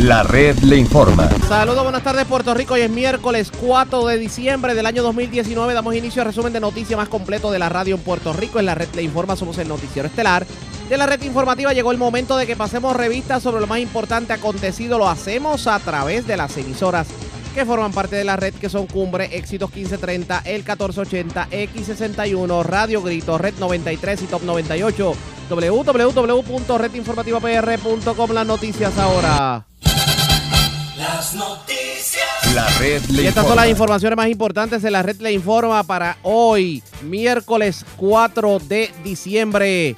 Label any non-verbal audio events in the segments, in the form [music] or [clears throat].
La red le informa. Saludos, buenas tardes Puerto Rico. Hoy es miércoles 4 de diciembre del año 2019. Damos inicio al resumen de noticias más completo de la radio en Puerto Rico. En la red le informa, somos el noticiero estelar. De la red informativa llegó el momento de que pasemos revistas sobre lo más importante acontecido. Lo hacemos a través de las emisoras que forman parte de la red que son Cumbre, Éxitos 1530, El 1480, X61, Radio Grito, Red 93 y Top 98 www.redinformativapr.com Las noticias ahora. Las noticias. La red le Y estas son las informaciones más importantes de la red le informa para hoy, miércoles 4 de diciembre.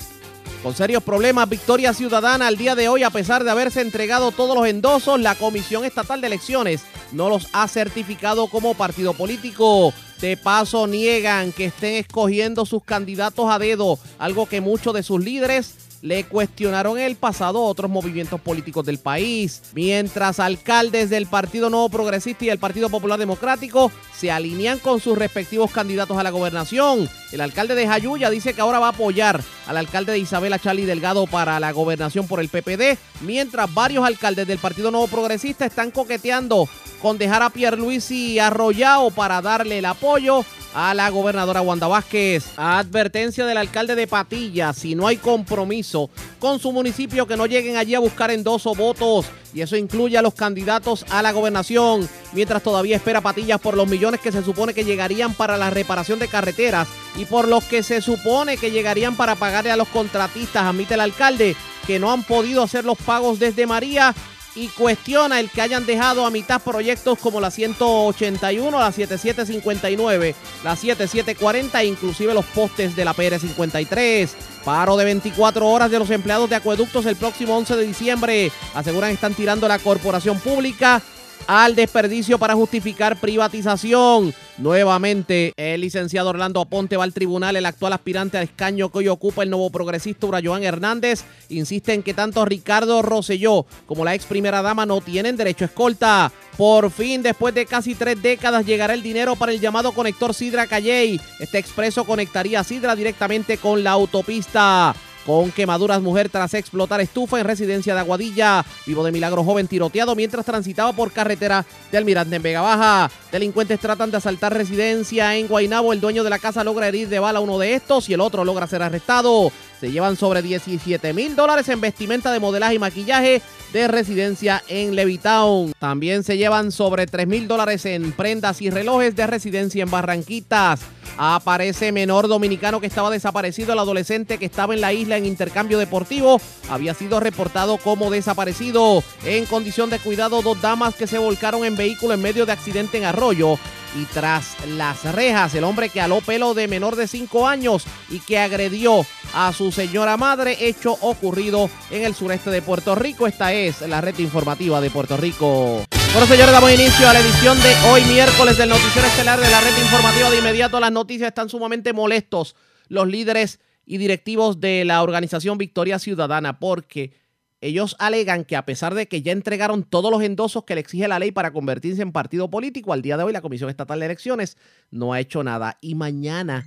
Con serios problemas, Victoria Ciudadana al día de hoy, a pesar de haberse entregado todos los endosos, la Comisión Estatal de Elecciones no los ha certificado como partido político. De paso, niegan que estén escogiendo sus candidatos a dedo, algo que muchos de sus líderes le cuestionaron el pasado otros movimientos políticos del país, mientras alcaldes del Partido Nuevo Progresista y el Partido Popular Democrático se alinean con sus respectivos candidatos a la gobernación. El alcalde de Jayuya dice que ahora va a apoyar al alcalde de Isabela Charlie Delgado para la gobernación por el PPD, mientras varios alcaldes del Partido Nuevo Progresista están coqueteando con dejar a Pierluisi arrollado para darle el apoyo a la gobernadora Wanda Vázquez. Advertencia del alcalde de Patilla, si no hay compromiso con su municipio, que no lleguen allí a buscar endoso votos. Y eso incluye a los candidatos a la gobernación, mientras todavía espera Patillas por los millones que se supone que llegarían para la reparación de carreteras y por los que se supone que llegarían para pagarle a los contratistas, admite el alcalde, que no han podido hacer los pagos desde María y cuestiona el que hayan dejado a mitad proyectos como la 181, la 7759, la 7740 e inclusive los postes de la PR53. Paro de 24 horas de los empleados de acueductos el próximo 11 de diciembre. Aseguran están tirando la corporación pública al desperdicio para justificar privatización. Nuevamente, el licenciado Orlando Aponte va al tribunal. El actual aspirante al escaño que hoy ocupa el nuevo progresista Urayoan Hernández insiste en que tanto Ricardo Rosselló como la ex primera dama no tienen derecho a escolta. Por fin, después de casi tres décadas, llegará el dinero para el llamado conector Sidra Calley. Este expreso conectaría a Sidra directamente con la autopista. Con quemaduras, mujer tras explotar estufa en residencia de Aguadilla. Vivo de milagro joven tiroteado mientras transitaba por carretera de Almirante en Vega Baja. Delincuentes tratan de asaltar residencia en Guaynabo. El dueño de la casa logra herir de bala a uno de estos y el otro logra ser arrestado. Se llevan sobre 17 mil dólares en vestimenta de modelaje y maquillaje de residencia en Levitown. También se llevan sobre 3 mil dólares en prendas y relojes de residencia en Barranquitas. Aparece menor dominicano que estaba desaparecido. El adolescente que estaba en la isla en intercambio deportivo había sido reportado como desaparecido. En condición de cuidado, dos damas que se volcaron en vehículo en medio de accidente en Arroyo. Y tras las rejas, el hombre que aló pelo de menor de 5 años y que agredió a su señora madre, hecho ocurrido en el sureste de Puerto Rico. Esta es la red informativa de Puerto Rico. Bueno, señores, damos inicio a la edición de hoy, miércoles, del Noticiero Estelar de la red informativa. De inmediato, las noticias están sumamente molestos. Los líderes y directivos de la organización Victoria Ciudadana, porque ellos alegan que a pesar de que ya entregaron todos los endosos que le exige la ley para convertirse en partido político, al día de hoy la Comisión Estatal de Elecciones no ha hecho nada. Y mañana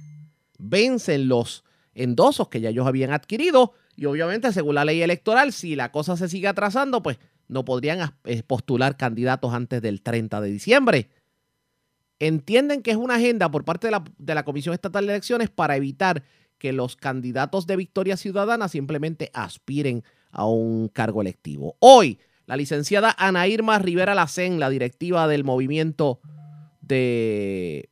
vencen los endosos que ya ellos habían adquirido. Y obviamente, según la ley electoral, si la cosa se sigue atrasando, pues no podrían eh, postular candidatos antes del 30 de diciembre. Entienden que es una agenda por parte de la, de la Comisión Estatal de Elecciones para evitar que los candidatos de Victoria Ciudadana simplemente aspiren a un cargo electivo. Hoy, la licenciada Ana Irma Rivera Lacén, la directiva del movimiento de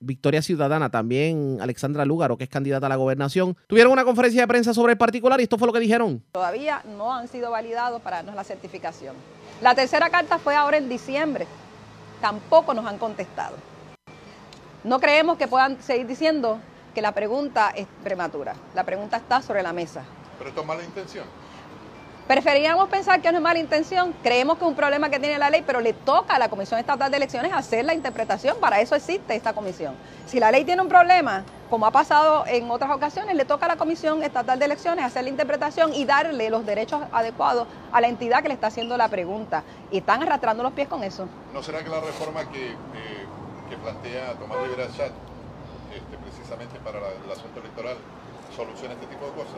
Victoria Ciudadana, también Alexandra Lúgaro, que es candidata a la gobernación, tuvieron una conferencia de prensa sobre el particular y esto fue lo que dijeron. Todavía no han sido validados para darnos la certificación. La tercera carta fue ahora en diciembre. Tampoco nos han contestado. No creemos que puedan seguir diciendo que la pregunta es prematura. La pregunta está sobre la mesa. Pero esto es mala intención. Preferíamos pensar que no es mala intención, creemos que es un problema que tiene la ley, pero le toca a la Comisión Estatal de Elecciones hacer la interpretación, para eso existe esta comisión. Si la ley tiene un problema, como ha pasado en otras ocasiones, le toca a la Comisión Estatal de Elecciones hacer la interpretación y darle los derechos adecuados a la entidad que le está haciendo la pregunta. Y están arrastrando los pies con eso. ¿No será que la reforma que, eh, que plantea Tomás Rivera Chat, este, precisamente para la- el asunto electoral, soluciona este tipo de cosas?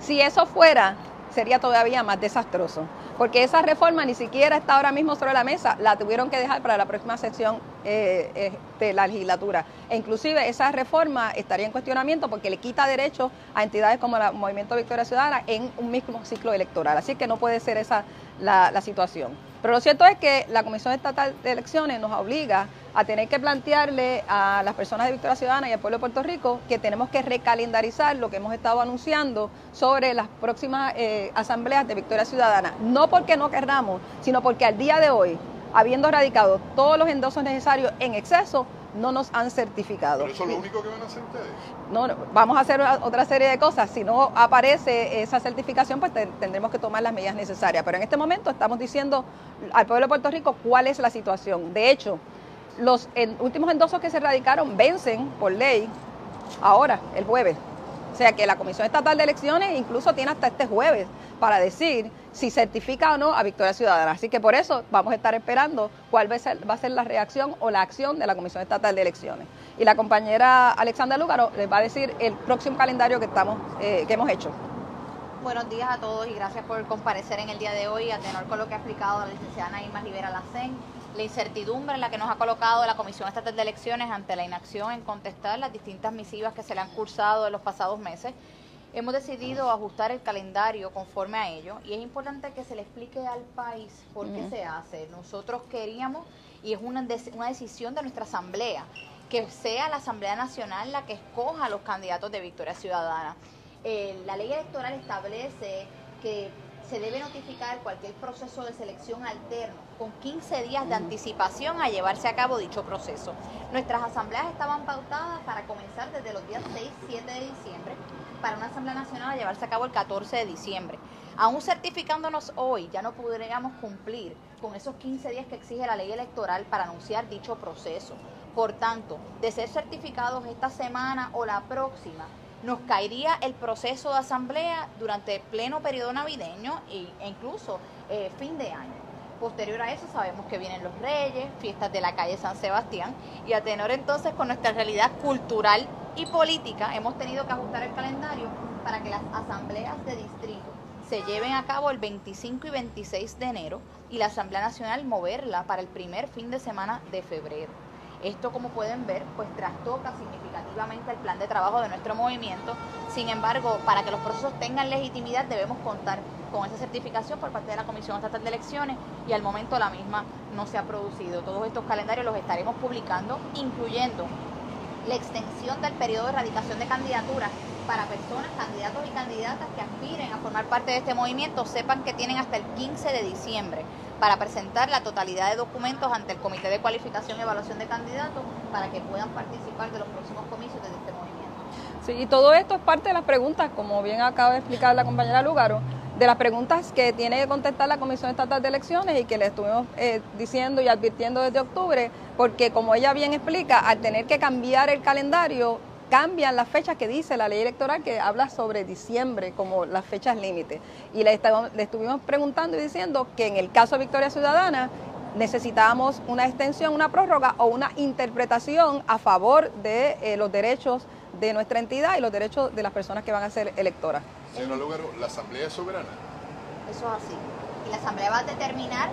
Si eso fuera, sería todavía más desastroso, porque esa reforma ni siquiera está ahora mismo sobre la mesa, la tuvieron que dejar para la próxima sesión eh, eh, de la legislatura. E inclusive esa reforma estaría en cuestionamiento porque le quita derechos a entidades como el Movimiento Victoria Ciudadana en un mismo ciclo electoral. Así que no puede ser esa la, la situación. Pero lo cierto es que la Comisión Estatal de Elecciones nos obliga a tener que plantearle a las personas de Victoria Ciudadana y al pueblo de Puerto Rico que tenemos que recalendarizar lo que hemos estado anunciando sobre las próximas eh, asambleas de Victoria Ciudadana. No porque no querramos, sino porque al día de hoy, habiendo radicado todos los endosos necesarios en exceso, no nos han certificado. Pero eso es lo único que van a hacer ustedes. No, no, vamos a hacer otra serie de cosas. Si no aparece esa certificación, pues te- tendremos que tomar las medidas necesarias. Pero en este momento estamos diciendo al pueblo de Puerto Rico cuál es la situación. De hecho, los en- últimos endosos que se radicaron vencen por ley ahora, el jueves. O sea que la Comisión Estatal de Elecciones incluso tiene hasta este jueves para decir si certifica o no a Victoria Ciudadana. Así que por eso vamos a estar esperando cuál va a ser, la reacción o la acción de la Comisión Estatal de Elecciones. Y la compañera Alexandra Lúgaro les va a decir el próximo calendario que, estamos, eh, que hemos hecho. Buenos días a todos y gracias por comparecer en el día de hoy a tenor con lo que ha explicado la licenciada Naima Rivera Lacén, la incertidumbre en la que nos ha colocado la Comisión Estatal de Elecciones ante la inacción en contestar las distintas misivas que se le han cursado en los pasados meses. Hemos decidido ajustar el calendario conforme a ello y es importante que se le explique al país por qué se hace. Nosotros queríamos, y es una, una decisión de nuestra Asamblea, que sea la Asamblea Nacional la que escoja a los candidatos de Victoria Ciudadana. Eh, la ley electoral establece que se debe notificar cualquier proceso de selección alterno con 15 días de anticipación a llevarse a cabo dicho proceso. Nuestras asambleas estaban pautadas para comenzar desde los días 6 7 de diciembre para una asamblea nacional a llevarse a cabo el 14 de diciembre. Aún certificándonos hoy, ya no podríamos cumplir con esos 15 días que exige la ley electoral para anunciar dicho proceso. Por tanto, de ser certificados esta semana o la próxima, nos caería el proceso de asamblea durante el pleno periodo navideño e, incluso eh, fin de año. Posterior a eso sabemos que vienen los Reyes, fiestas de la calle San Sebastián y a tenor entonces con nuestra realidad cultural y política hemos tenido que ajustar el calendario para que las asambleas de distrito se lleven a cabo el 25 y 26 de enero y la Asamblea Nacional moverla para el primer fin de semana de febrero. Esto, como pueden ver, pues trastoca significativamente el plan de trabajo de nuestro movimiento. Sin embargo, para que los procesos tengan legitimidad debemos contar con esa certificación por parte de la Comisión Estatal de Elecciones y al momento la misma no se ha producido. Todos estos calendarios los estaremos publicando, incluyendo la extensión del periodo de erradicación de candidaturas para personas, candidatos y candidatas que aspiren a formar parte de este movimiento, sepan que tienen hasta el 15 de diciembre para presentar la totalidad de documentos ante el Comité de Cualificación y Evaluación de Candidatos para que puedan participar de los próximos comicios de este movimiento. Sí, y todo esto es parte de las preguntas, como bien acaba de explicar la compañera Lugaro, de las preguntas que tiene que contestar la Comisión Estatal de Elecciones y que le estuvimos eh, diciendo y advirtiendo desde octubre, porque como ella bien explica, al tener que cambiar el calendario, cambian las fechas que dice la ley electoral que habla sobre diciembre como las fechas límite. Y le estuvimos preguntando y diciendo que en el caso de Victoria Ciudadana necesitábamos una extensión, una prórroga o una interpretación a favor de eh, los derechos de nuestra entidad y los derechos de las personas que van a ser electoras. Señora Lugaro, la Asamblea es soberana. Eso es así. Y la Asamblea va a determinar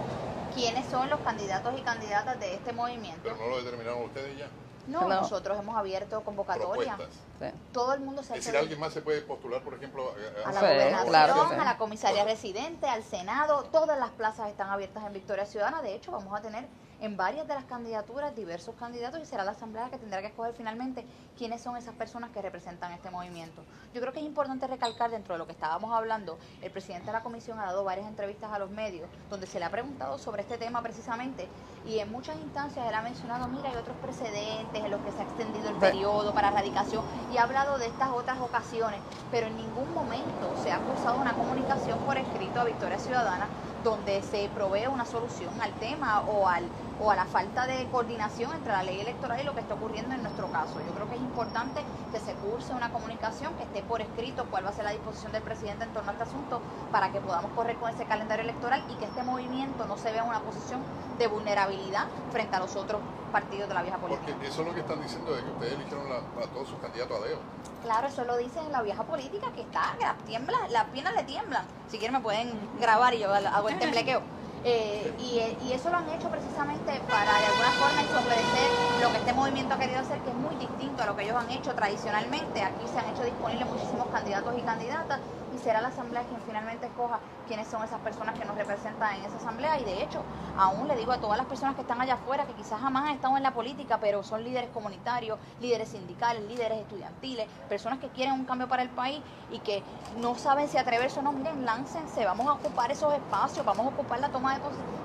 quiénes son los candidatos y candidatas de este movimiento. Pero no lo determinaron ustedes ya. No, No. nosotros hemos abierto convocatoria. Sí. Todo el mundo se Es decir, alguien más se puede postular, por ejemplo, a, a la Sí, gobernación, claro que sí. a la comisaría residente, al Senado, todas las plazas están abiertas en Victoria Ciudadana. De hecho, vamos a tener en varias de las candidaturas diversos candidatos y será la Asamblea que tendrá que escoger finalmente quiénes son esas personas que representan este movimiento. Yo creo que es importante recalcar dentro de lo que estábamos hablando, el presidente de la comisión ha dado varias entrevistas a los medios donde se le ha preguntado sobre este tema precisamente y en muchas instancias él ha mencionado, mira, hay otros precedentes en los que se ha extendido el periodo para erradicación y ha hablado de estas otras ocasiones, pero en ningún momento se ha acusado una comunicación por escrito a Victoria Ciudadana donde se provee una solución al tema o, al, o a la falta de coordinación entre la ley electoral y lo que está ocurriendo en nuestro caso. Yo creo que es importante que se curse una comunicación, que esté por escrito cuál va a ser la disposición del presidente en torno a este asunto para que podamos correr con ese calendario electoral y que este movimiento no se vea en una posición de vulnerabilidad frente a los otros partidos de la vieja política. Porque eso es lo que están diciendo de que ustedes eligieron la- a todos sus candidatos a dedo. Claro, eso lo dicen en la vieja política que está, que las tiembla, las piernas le tiemblan. Si quieren me pueden grabar y yo hago el temblequeo. [laughs] Eh, y, eh, y eso lo han hecho precisamente para de alguna forma ensombrecer lo que este movimiento ha querido hacer, que es muy distinto a lo que ellos han hecho tradicionalmente. Aquí se han hecho disponibles muchísimos candidatos y candidatas y será la asamblea quien finalmente escoja quiénes son esas personas que nos representan en esa asamblea. Y de hecho, aún le digo a todas las personas que están allá afuera, que quizás jamás han estado en la política, pero son líderes comunitarios, líderes sindicales, líderes estudiantiles, personas que quieren un cambio para el país y que no saben si atreverse o no, miren, láncense, vamos a ocupar esos espacios, vamos a ocupar la toma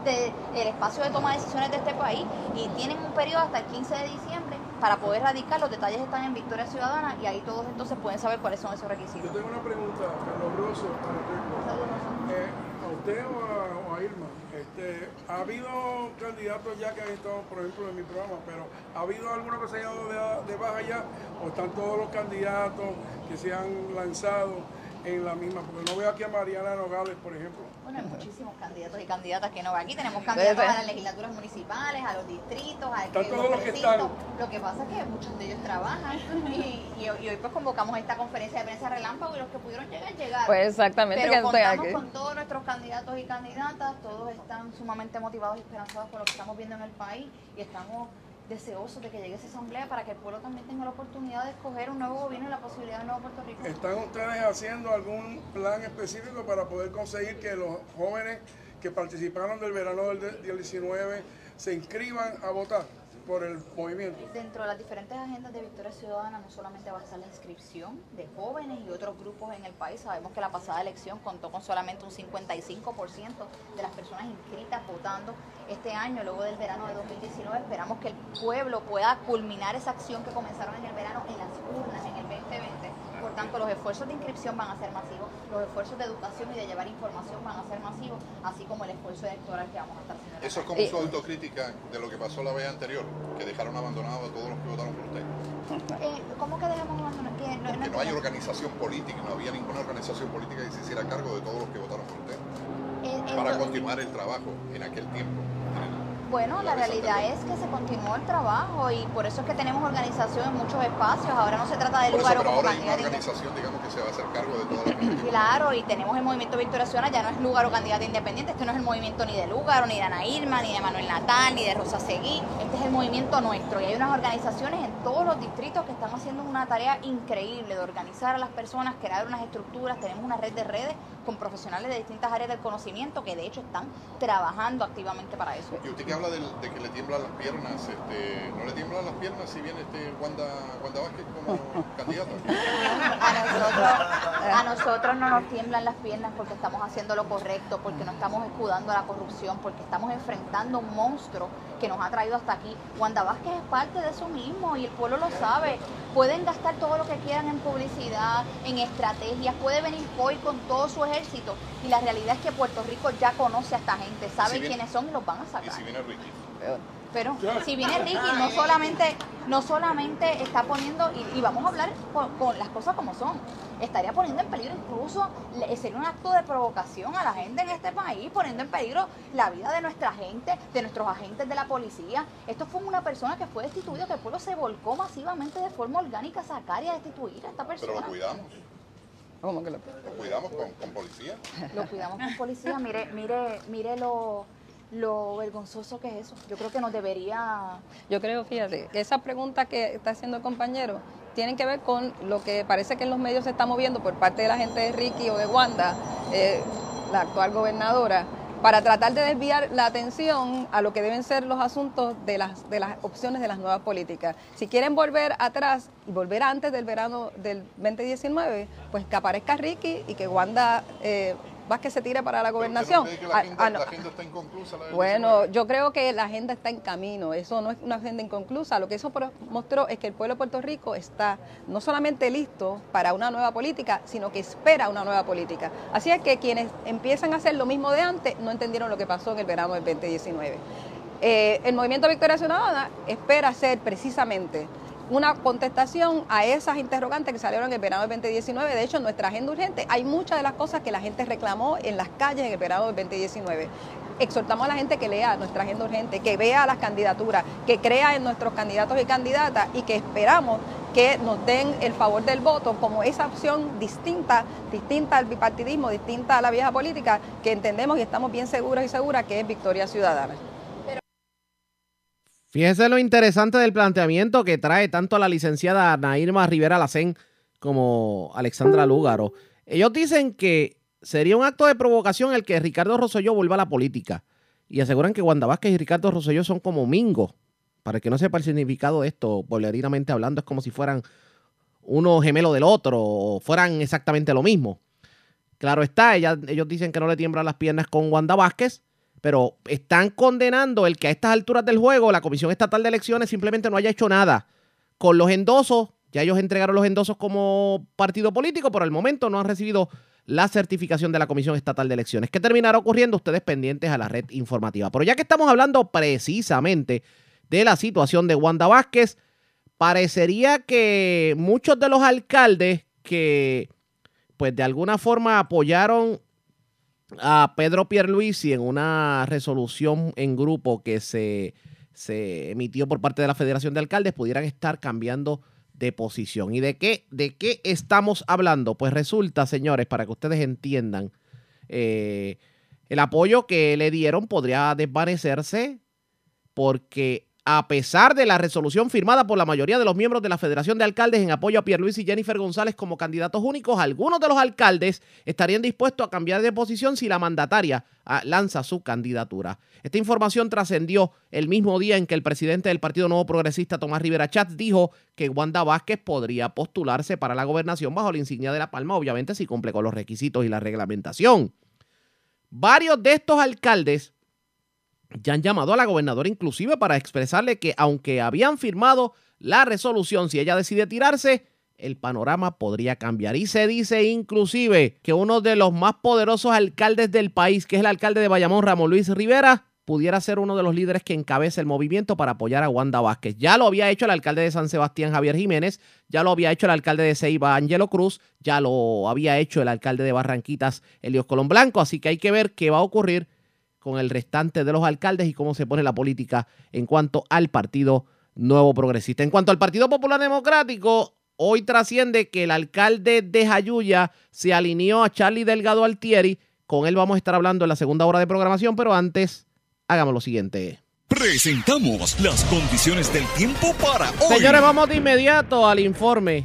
de, el espacio de toma de decisiones de este país y tienen un periodo hasta el 15 de diciembre para poder radicar, los detalles están en Victoria Ciudadana y ahí todos entonces pueden saber cuáles son esos Yo requisitos. tengo una pregunta, Carlos Rosso, para. Eh, a usted o a, o a Irma, este, ha habido candidatos ya que han estado, por ejemplo, en mi programa, pero ¿ha habido alguno que se haya dado de, de baja ya? ¿O están todos los candidatos que se han lanzado en la misma? Porque no veo aquí a Mariana Nogales, por ejemplo. Bueno, hay muchísimos candidatos y candidatas que no van aquí. Tenemos candidatos a las legislaturas municipales, a los distritos, a Están que- todos los que están. Lo que pasa es que muchos de ellos trabajan y, y hoy y hoy pues convocamos esta conferencia de prensa relámpago y los que pudieron llegar, llegaron. Pues exactamente, Pero que estoy contamos aquí. con todos nuestros candidatos y candidatas, todos están sumamente motivados y esperanzados por lo que estamos viendo en el país y estamos deseosos de que llegue esa asamblea para que el pueblo también tenga la oportunidad de escoger un nuevo gobierno y la posibilidad de un nuevo Puerto Rico. ¿Están ustedes haciendo algún plan específico para poder conseguir que los jóvenes que participaron del verano del del 19 se inscriban a votar por el movimiento? Dentro de las diferentes agendas de Victoria Ciudadana no solamente va a estar la inscripción de jóvenes y otros grupos en el país. Sabemos que la pasada elección contó con solamente un 55% de las personas inscritas votando este año, luego del verano de 2019. Esperamos que el pueblo pueda culminar esa acción que comenzaron en el verano en las urnas en el 2020. Tanto, los esfuerzos de inscripción van a ser masivos, los esfuerzos de educación y de llevar información van a ser masivos, así como el esfuerzo electoral que vamos a estar haciendo. Eso es como Y- su autocrítica de lo que pasó la vez anterior, que dejaron abandonados a todos los que votaron por usted. [laughs] Eh, ¿Cómo que dejamos abandonar? Que no- Porque no no hay organización política, no había ninguna organización política que se hiciera cargo de todos los que votaron por usted. Eh, eh, Para continuar el trabajo en aquel tiempo. Bueno, la realidad es que se continuó el trabajo y por eso es que tenemos organización en muchos espacios. Ahora no se trata de Por lugar o pero ahora hay una organización, digamos, que se va a hacer cargo de todas las políticas. Claro, y tenemos el movimiento Victoria Ciudadana, ya no es lugar o candidata independiente, este no es el movimiento ni de Lugaro, ni de Ana Irma, ni de Manuel Natal, ni de Rosa Seguí, este es el movimiento nuestro y hay unas organizaciones en todos los distritos que están haciendo una tarea increíble de organizar a las personas, crear unas estructuras, tenemos una red de redes con profesionales de distintas áreas del conocimiento que de hecho están trabajando activamente para eso. Y usted habla del- de, que le tiemblan las piernas, este, ¿no le tiemblan las piernas si viene este Wanda, Wanda Vázquez como [laughs] candidata? A nosotros, a nosotros no nos tiemblan las piernas porque estamos haciendo lo correcto, porque no estamos escudando la corrupción, porque estamos enfrentando un monstruo que nos ha traído hasta aquí. Wanda Vázquez es parte de eso mismo y el pueblo lo sabe. Pueden gastar todo lo que quieran en publicidad, en estrategias, puede venir hoy con todo su ejército y la realidad es que Puerto Rico ya conoce a esta gente, sabe si viene- quiénes son y los van a Y sacar. si viene Ricky. Pero si viene Ricky, no solamente, no solamente está poniendo, y, y vamos a hablar con, con las cosas como son, estaría poniendo en peligro incluso, sería un acto de provocación a la gente en este país, poniendo en peligro la vida de nuestra gente, de nuestros agentes de la policía. Esto fue una persona que fue destituida, que el pueblo se volcó masivamente de forma orgánica a sacar y a destituir a esta Pero persona. lo cuidamos, ¿Cómo que lo- lo cuidamos con, con policía. Lo cuidamos con policía, mire, mire, mire lo, lo vergonzoso que es eso. Yo creo que nos debería Yo creo, fíjate, esa pregunta que está haciendo el compañero tienen que ver con lo que parece que en los medios se está moviendo por parte de la gente de Ricky o de Wanda, eh, la actual gobernadora, para tratar de desviar la atención a lo que deben ser los asuntos de las, de las opciones de las nuevas políticas. Si quieren volver atrás y volver antes del verano del 2019, pues que aparezca Ricky y que Wanda eh, Vázquez se tire para la Pero usted no gobernación. cree que Ah, la agenda, ah, no. la agenda está inconclusa. La del Bueno, 19? yo creo que la agenda está en camino, eso no es una agenda inconclusa, lo que eso mostró es que el pueblo de Puerto Rico está no solamente listo para una nueva política, sino que espera una nueva política. Así es que quienes empiezan a hacer lo mismo de antes no entendieron lo que pasó en el verano del 2019. Eh, el movimiento Victoria Ciudadana espera hacer precisamente una contestación a esas interrogantes que salieron en el verano del 2019. De hecho, en nuestra agenda urgente hay muchas de las cosas que la gente reclamó en las calles en el verano del 2019. Exhortamos a la gente que lea nuestra agenda urgente, que vea las candidaturas, que crea en nuestros candidatos y candidatas y que esperamos que nos den el favor del voto como esa opción distinta, distinta al bipartidismo, distinta a la vieja política, que entendemos y estamos bien seguros y seguras que es Victoria Ciudadana. Fíjese lo interesante del planteamiento que trae tanto la licenciada Nairma Rivera Lacén como Alexandra Lúgaro. Ellos dicen que sería un acto de provocación el que Ricardo Rosselló vuelva a la política. Y aseguran que Wanda Vázquez y Ricardo Rosselló son como mingos. Para que no sepa el significado de esto, pueblerinamente hablando, es como si fueran uno gemelo del otro o fueran exactamente lo mismo. Claro está, ellos dicen que no le tiemblan las piernas con Wanda Vázquez, pero están condenando el que a estas alturas del juego la Comisión Estatal de Elecciones simplemente no haya hecho nada. Con los endosos, ya ellos entregaron los endosos como partido político, pero al momento no han recibido la certificación de la Comisión Estatal de Elecciones. ¿Qué terminará ocurriendo? Ustedes pendientes a la red informativa. Pero ya que estamos hablando precisamente de la situación de Wanda Vázquez, parecería que muchos de los alcaldes que pues de alguna forma apoyaron a Pedro Pierluisi en una resolución en grupo que se, se emitió por parte de la Federación de Alcaldes pudieran estar cambiando de posición. ¿Y de qué, de qué estamos hablando? Pues resulta, señores, para que ustedes entiendan, eh, el apoyo que le dieron podría desvanecerse porque a pesar de la resolución firmada por la mayoría de los miembros de la Federación de Alcaldes en apoyo a Pierluisi y Jennifer González como candidatos únicos, algunos de los alcaldes estarían dispuestos a cambiar de posición si la mandataria ah, lanza su candidatura. Esta información trascendió el mismo día en que el presidente del Partido Nuevo Progresista, Tomás Rivera Chats, dijo que Wanda Vázquez podría postularse para la gobernación bajo la insignia de La Palma, obviamente si cumple con los requisitos y la reglamentación. Varios de estos alcaldes ya han llamado a la gobernadora inclusive para expresarle que aunque habían firmado la resolución, si ella decide tirarse, el panorama podría cambiar. Y se dice inclusive que uno de los más poderosos alcaldes del país, que es el alcalde de Bayamón, Ramón Luis Rivera, pudiera ser uno de los líderes que encabece el movimiento para apoyar a Wanda Vázquez. Ya lo había hecho el alcalde de San Sebastián, Javier Jiménez, ya lo había hecho el alcalde de Ceiba, Angelo Cruz, ya lo había hecho el alcalde de Barranquitas, Elios Colón Blanco, así que hay que ver qué va a ocurrir con el restante de los alcaldes y cómo se pone la política en cuanto al Partido Nuevo Progresista. En cuanto al Partido Popular Democrático, hoy trasciende que el alcalde de Jayuya se alineó a Charlie Delgado Altieri. Con él vamos a estar hablando en la segunda hora de programación, pero antes, hagamos lo siguiente. Presentamos las condiciones del tiempo para hoy. Señores, vamos de inmediato al informe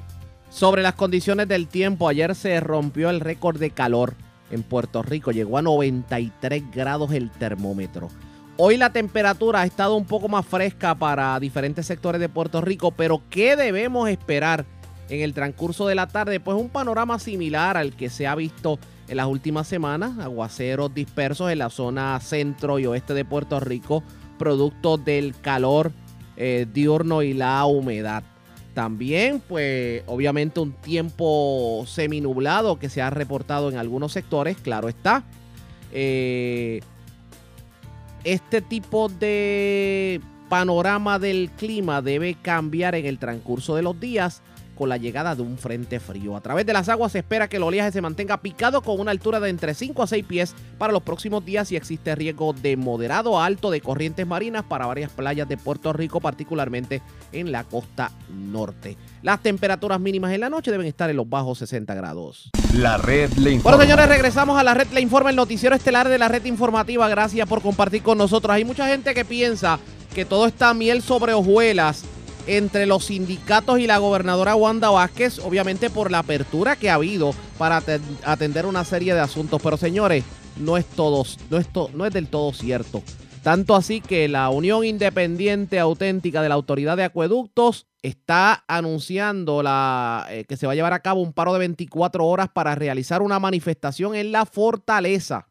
sobre las condiciones del tiempo. Ayer se rompió el récord de calor en Puerto Rico. Llegó a 93 grados el termómetro. Hoy la temperatura ha estado un poco más fresca para diferentes sectores de Puerto Rico, pero ¿qué debemos esperar en el transcurso de la tarde? Pues un panorama similar al que se ha visto en las últimas semanas. Aguaceros dispersos en la zona centro y oeste de Puerto Rico, producto del calor eh, diurno y la humedad. También, pues, obviamente un tiempo seminublado que se ha reportado en algunos sectores, claro está. Eh, este tipo de panorama del clima debe cambiar en el transcurso de los días con la llegada de un frente frío. A través de las aguas se espera que el oleaje se mantenga picado con una altura de entre 5 a 6 pies para los próximos días y existe riesgo de moderado a alto de corrientes marinas para varias playas de Puerto Rico, particularmente en la costa norte. Las temperaturas mínimas en la noche deben estar en los bajos 60 grados. La red le informa. Bueno, señores, regresamos a la red Le Informa, el noticiero estelar de la red informativa. Gracias por compartir con nosotros. Hay mucha gente que piensa que todo está miel sobre hojuelas entre los sindicatos y la gobernadora Wanda Vázquez, obviamente por la apertura que ha habido para aten- atender una serie de asuntos. Pero señores, no es todo, no es, no es del todo cierto. Tanto así que la Unión Independiente Auténtica de la Autoridad de Acueductos está anunciando la, eh, que se va a llevar a cabo un paro de 24 horas para realizar una manifestación en la fortaleza.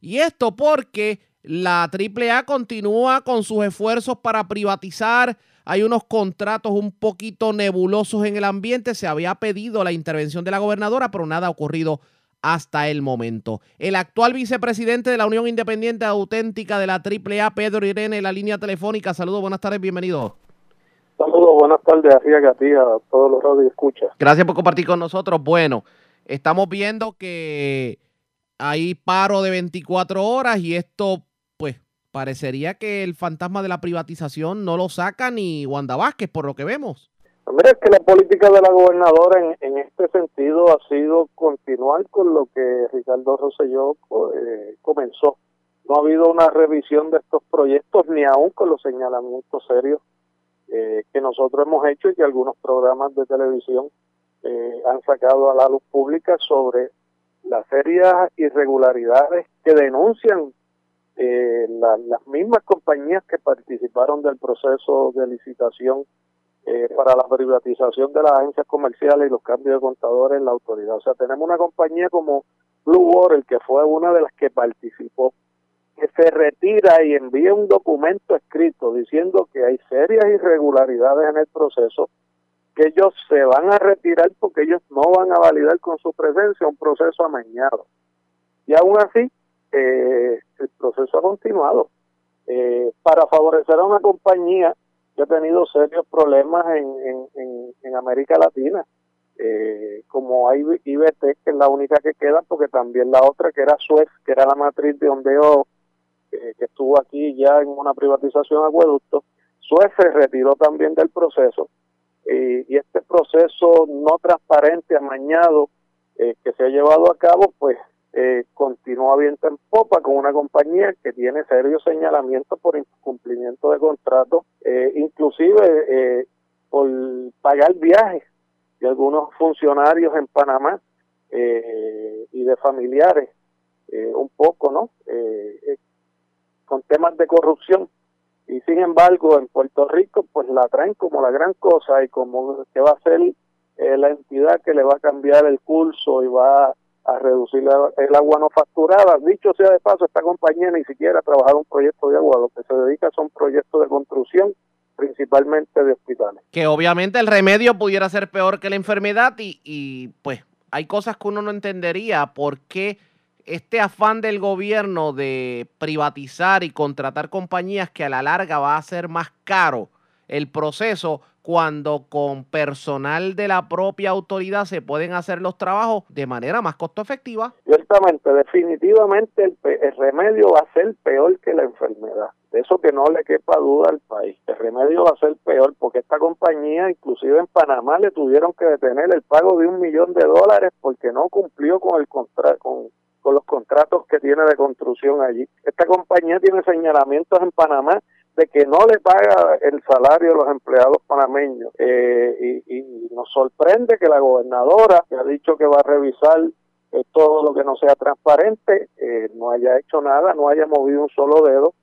Y esto porque la AAA continúa con sus esfuerzos para privatizar. Hay unos contratos un poquito nebulosos en el ambiente. Se había pedido la intervención de la gobernadora, pero nada ha ocurrido hasta el momento. El actual vicepresidente de la Unión Independiente Auténtica de la AAA, Pedro Irene, la línea telefónica. Saludos, buenas tardes, bienvenido. Saludos, buenas tardes a ti, a a todos los radios escucha. Gracias por compartir con nosotros. Bueno, estamos viendo que hay paro de 24 horas y esto parecería que el fantasma de la privatización no lo saca ni Wanda Vázquez, por lo que vemos. Mira, que la política de la gobernadora en, este sentido ha sido continuar con lo que Ricardo Rosselló eh, comenzó. No ha habido una revisión de estos proyectos, ni aún con los señalamientos serios eh, que nosotros hemos hecho y que algunos programas de televisión eh, han sacado a la luz pública sobre las serias irregularidades que denuncian eh, las mismas compañías que participaron del proceso de licitación eh, para la privatización de las agencias comerciales y los cambios de contadores en la autoridad. O sea, tenemos una compañía como Blue Water, que fue una de las que participó, que se retira y envía un documento escrito diciendo que hay serias irregularidades en el proceso, que ellos se van a retirar porque ellos no van a validar con su presencia un proceso amañado. Y aún así, eh, el proceso ha continuado. Eh, para favorecer a una compañía que ha tenido serios problemas en, en, América Latina, eh, como hay IBT, que es la única que queda, porque también la otra, que era Suez, que era la matriz de ondeo, eh, que estuvo aquí ya en una privatización acueducto, Suez se retiró también del proceso. y este proceso no transparente, amañado, que se ha llevado a cabo, pues eh, continúa viento en popa con una compañía que tiene serios señalamientos por incumplimiento de contrato, eh, inclusive eh, por pagar viajes de algunos funcionarios en Panamá eh, y de familiares, un poco, ¿no? con temas de corrupción. Y sin embargo, en Puerto Rico, pues la traen como la gran cosa y como que va a ser la entidad que le va a cambiar el curso y va a a reducir el agua no facturada. Dicho sea de paso, esta compañía ni siquiera ha trabajado un proyecto de agua, lo que se dedica son proyectos de construcción, principalmente de hospitales. Que obviamente el remedio pudiera ser peor que la enfermedad y, y pues hay cosas que uno no entendería por qué este afán del gobierno de privatizar y contratar compañías que a la larga va a ser más caro el proceso cuando con personal de la propia autoridad se pueden hacer los trabajos de manera más costo efectiva. Ciertamente, definitivamente el, remedio va a ser peor que la enfermedad. De eso que no le quepa duda al país. El remedio va a ser peor porque esta compañía, inclusive en Panamá, le tuvieron que detener el pago de un millón de dólares porque no cumplió con el contrato, con, con los contratos que tiene de construcción allí. Esta compañía tiene señalamientos en Panamá de que no le paga el salario a los empleados panameños. Eh, y, nos sorprende que la gobernadora, que ha dicho que va a revisar eh, todo lo que no sea transparente, eh, no haya hecho nada, no haya movido un solo dedo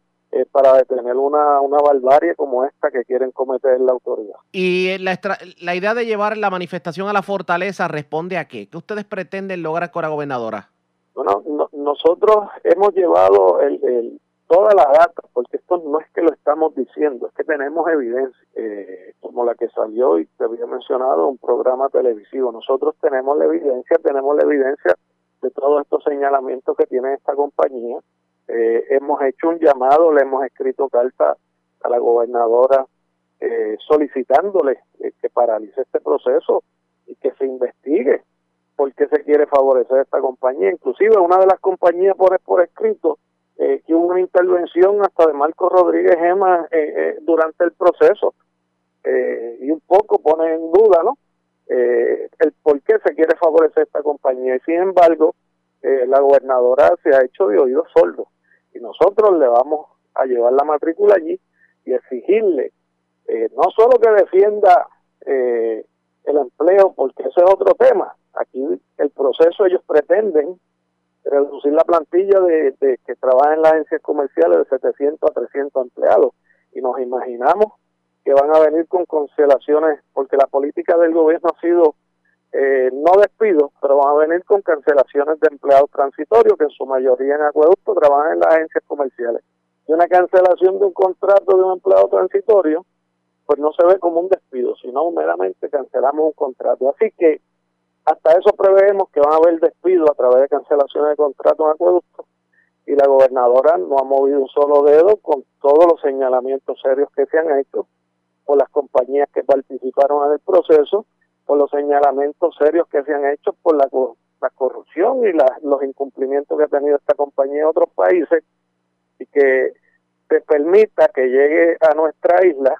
para detener una, una barbarie como esta que quieren cometer la autoridad. ¿Y la, la idea de llevar la manifestación a la fortaleza responde a qué? ¿Qué ustedes pretenden lograr con la gobernadora? Bueno, nosotros hemos llevado el toda la data, porque esto no es que lo estamos diciendo, es que tenemos evidencia, eh, como la que salió y te había mencionado, un programa televisivo. Nosotros tenemos la evidencia, tenemos la evidencia de todos estos señalamientos que tiene esta compañía. Eh, hemos hecho un llamado, le hemos escrito carta a la gobernadora eh, solicitándole que paralice este proceso y que se investigue por qué se quiere favorecer esta compañía. Inclusive una de las compañías por, por escrito eh, que hubo una intervención hasta de Marco Rodríguez Gema eh, eh, durante el proceso. Y un poco pone en duda no el por qué se quiere favorecer esta compañía. Y sin embargo la gobernadora se ha hecho de oídos sordos. Y nosotros le vamos a llevar la matrícula allí y exigirle no solo que defienda el empleo porque ese es otro tema. Aquí el proceso ellos pretenden reducir la plantilla de, que trabaja en las agencias comerciales de 700 a 300 empleados. Y nos imaginamos que van a venir con cancelaciones, porque la política del gobierno ha sido eh, no despidos, pero van a venir con cancelaciones de empleados transitorios, que en su mayoría en acueducto trabajan en las agencias comerciales. Y una cancelación de un contrato de un empleado transitorio, pues no se ve como un despido, sino meramente cancelamos un contrato. Así que hasta eso preveemos que van a haber despidos a través de cancelaciones de contratos en acueducto y la gobernadora no ha movido un solo dedo con todos los señalamientos serios que se han hecho por las compañías que participaron en el proceso, por los señalamientos serios que se han hecho por la, la corrupción y los incumplimientos que ha tenido esta compañía en otros países y que se permita que llegue a nuestra isla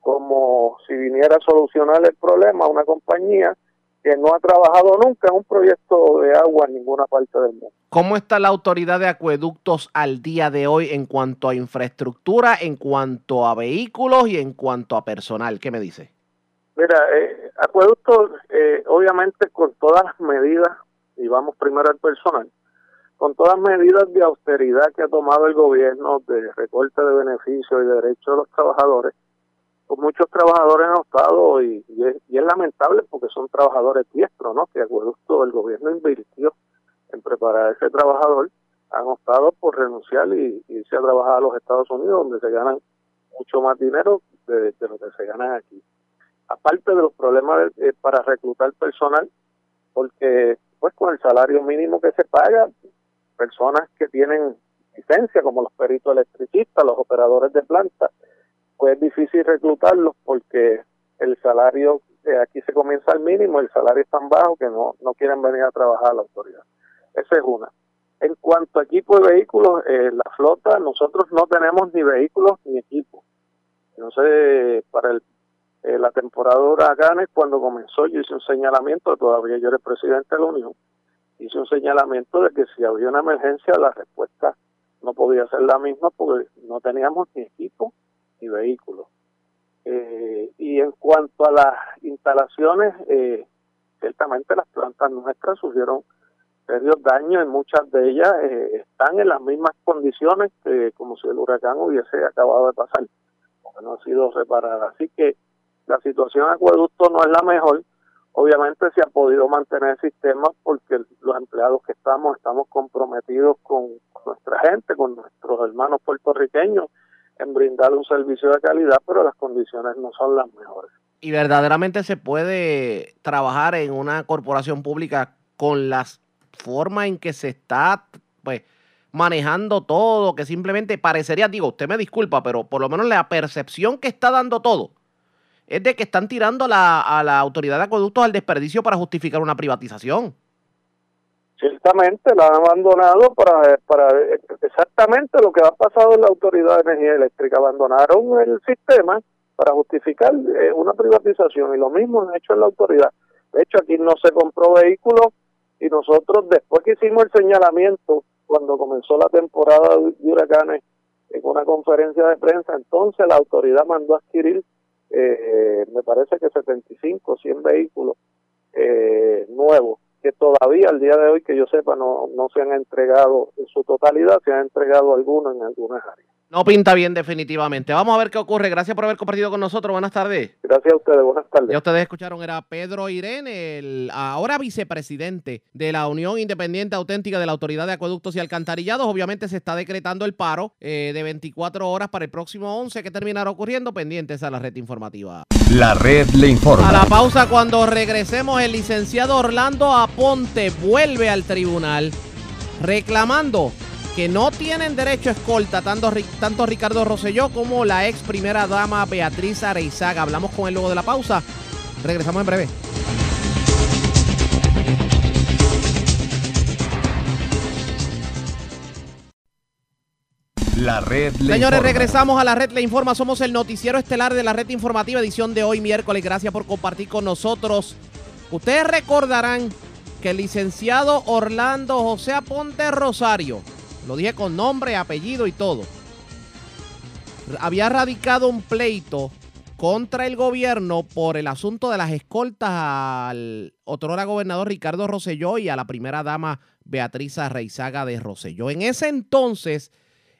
como si viniera a solucionar el problema una compañía que no ha trabajado nunca en un proyecto de agua en ninguna parte del mundo. ¿Cómo está la autoridad de acueductos al día de hoy en cuanto a infraestructura, en cuanto a vehículos y en cuanto a personal? ¿Qué me dice? Mira, eh, acueductos, eh, obviamente con todas las medidas, y vamos primero al personal, con todas las medidas de austeridad que ha tomado el gobierno de recorte de beneficios y de derechos de los trabajadores, muchos trabajadores han optado y, es, lamentable porque son trabajadores diestros, ¿no? Que acueducto el gobierno invirtió en preparar a ese trabajador, han optado por renunciar y, irse a trabajar a los Estados Unidos donde se ganan mucho más dinero de, lo que se gana aquí. Aparte de los problemas para reclutar personal, porque pues con el salario mínimo que se paga, personas que tienen licencia como los peritos electricistas, los operadores de planta, pues es difícil reclutarlos porque el salario eh, aquí se comienza al mínimo, el salario es tan bajo que no, no quieren venir a trabajar la autoridad. Esa es una. En cuanto a equipo de vehículos, eh, la flota, nosotros no tenemos ni vehículos ni equipo. No para el, eh, la temporada de huracanes, cuando comenzó, yo hice un señalamiento, todavía yo era presidente de la Unión, hice un señalamiento de que si había una emergencia, la respuesta no podía ser la misma porque no teníamos ni equipo y vehículos. Eh, y en cuanto a las instalaciones, eh, ciertamente las plantas nuestras sufrieron serios daños y muchas de ellas eh, están en las mismas condiciones que como si el huracán hubiese acabado de pasar, porque no ha sido reparada. Así que la situación en acueducto no es la mejor. Obviamente se ha podido mantener el sistema porque los empleados que estamos estamos comprometidos con nuestra gente, con nuestros hermanos puertorriqueños en brindar un servicio de calidad, pero las condiciones no son las mejores. ¿Y verdaderamente se puede trabajar en una corporación pública con las formas en que se está pues manejando todo, que simplemente parecería, digo, usted me disculpa, pero por lo menos la percepción que está dando todo es de que están tirando la, a la autoridad de acueductos al desperdicio para justificar una privatización ciertamente la han abandonado para, para exactamente lo que ha pasado en la Autoridad de Energía Eléctrica. Abandonaron el sistema para justificar eh, una privatización y lo mismo han hecho en la autoridad. De hecho, aquí no se compró vehículos y nosotros después que hicimos el señalamiento, cuando comenzó la temporada de huracanes, en una conferencia de prensa, entonces la autoridad mandó a adquirir, eh, me parece que 75, 100 vehículos eh, nuevos que todavía al día de hoy que yo sepa no, no se han entregado en su totalidad, se han entregado algunos en algunas áreas. No pinta bien definitivamente. Vamos a ver qué ocurre. Gracias por haber compartido con nosotros. Buenas tardes. Gracias a ustedes. Buenas tardes. Ya ustedes escucharon, era Pedro Irene, el ahora vicepresidente de la Unión Independiente Auténtica de la Autoridad de Acueductos y Alcantarillados. Obviamente se está decretando el paro eh, de 24 horas para el próximo 11 que terminará ocurriendo pendientes a la red informativa. La red le informa. A la pausa cuando regresemos el licenciado Orlando Aponte vuelve al tribunal reclamando que no tienen derecho a escolta tanto, tanto Ricardo Rosselló como la ex primera dama Beatriz Areizaga. Hablamos con él luego de la pausa. Regresamos en breve. La red Señores, regresamos a la red Le Informa. Somos el noticiero estelar de la red informativa, edición de hoy miércoles. Gracias por compartir con nosotros. Ustedes recordarán que el licenciado Orlando José Aponte Rosario lo dije con nombre, apellido y todo. Había radicado un pleito contra el gobierno por el asunto de las escoltas al otrora gobernador Ricardo Rosselló y a la primera dama Beatriz Arreizaga de Rosselló. En ese entonces,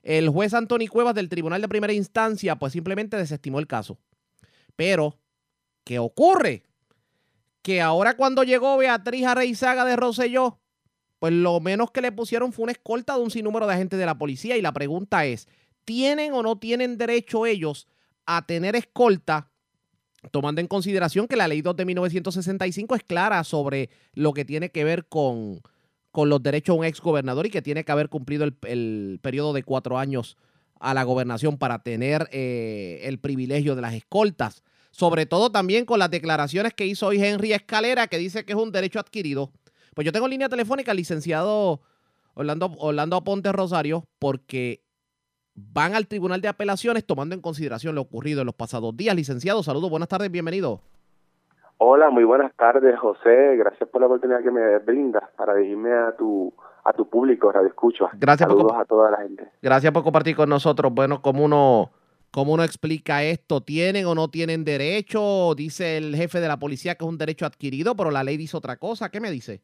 el juez Antonio Cuevas del Tribunal de Primera Instancia pues simplemente desestimó el caso. Pero, ¿qué ocurre? Que ahora cuando llegó Beatriz Arreizaga de Rosselló, pues lo menos que le pusieron fue una escolta de un sinnúmero de agentes de la policía. Y la pregunta es, ¿tienen o no tienen derecho ellos a tener escolta? Tomando en consideración que la ley 2 de 1965 es clara sobre lo que tiene que ver con, con los derechos de un exgobernador y que tiene que haber cumplido el, el periodo de cuatro años a la gobernación para tener eh, el privilegio de las escoltas. Sobre todo también con las declaraciones que hizo hoy Henry Escalera, que dice que es un derecho adquirido. Pues yo tengo línea telefónica licenciado Orlando, Orlando Aponte Rosario, porque van al Tribunal de Apelaciones tomando en consideración lo ocurrido en los pasados días. Licenciado, saludos, buenas tardes, bienvenido. Hola, muy buenas tardes, José. Gracias por la oportunidad que me brindas para dirigirme a tu a tu público, Radio Escucho. Gracias Saludos por, a toda la gente. Gracias por compartir con nosotros. Bueno, ¿cómo uno, ¿cómo uno explica esto? ¿Tienen o no tienen derecho? Dice el jefe de la policía que es un derecho adquirido, pero la ley dice otra cosa. ¿Qué me dice?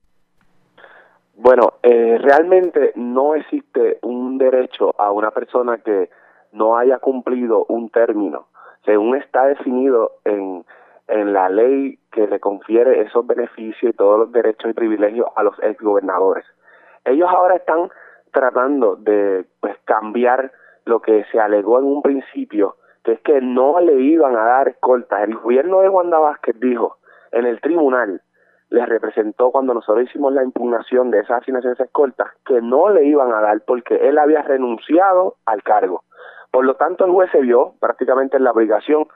Bueno, eh, realmente no existe un derecho a una persona que no haya cumplido un término, según está definido en, en la ley que le confiere esos beneficios y todos los derechos y privilegios a los exgobernadores. Ellos ahora están tratando de pues cambiar lo que se alegó en un principio, que es que no le iban a dar escoltas. El gobierno de Wanda Vázquez dijo en el tribunal les representó cuando nosotros hicimos la impugnación de esa asignación de escoltas que no le iban a dar porque él había renunciado al cargo. Por lo tanto, el juez se vio prácticamente en la obligación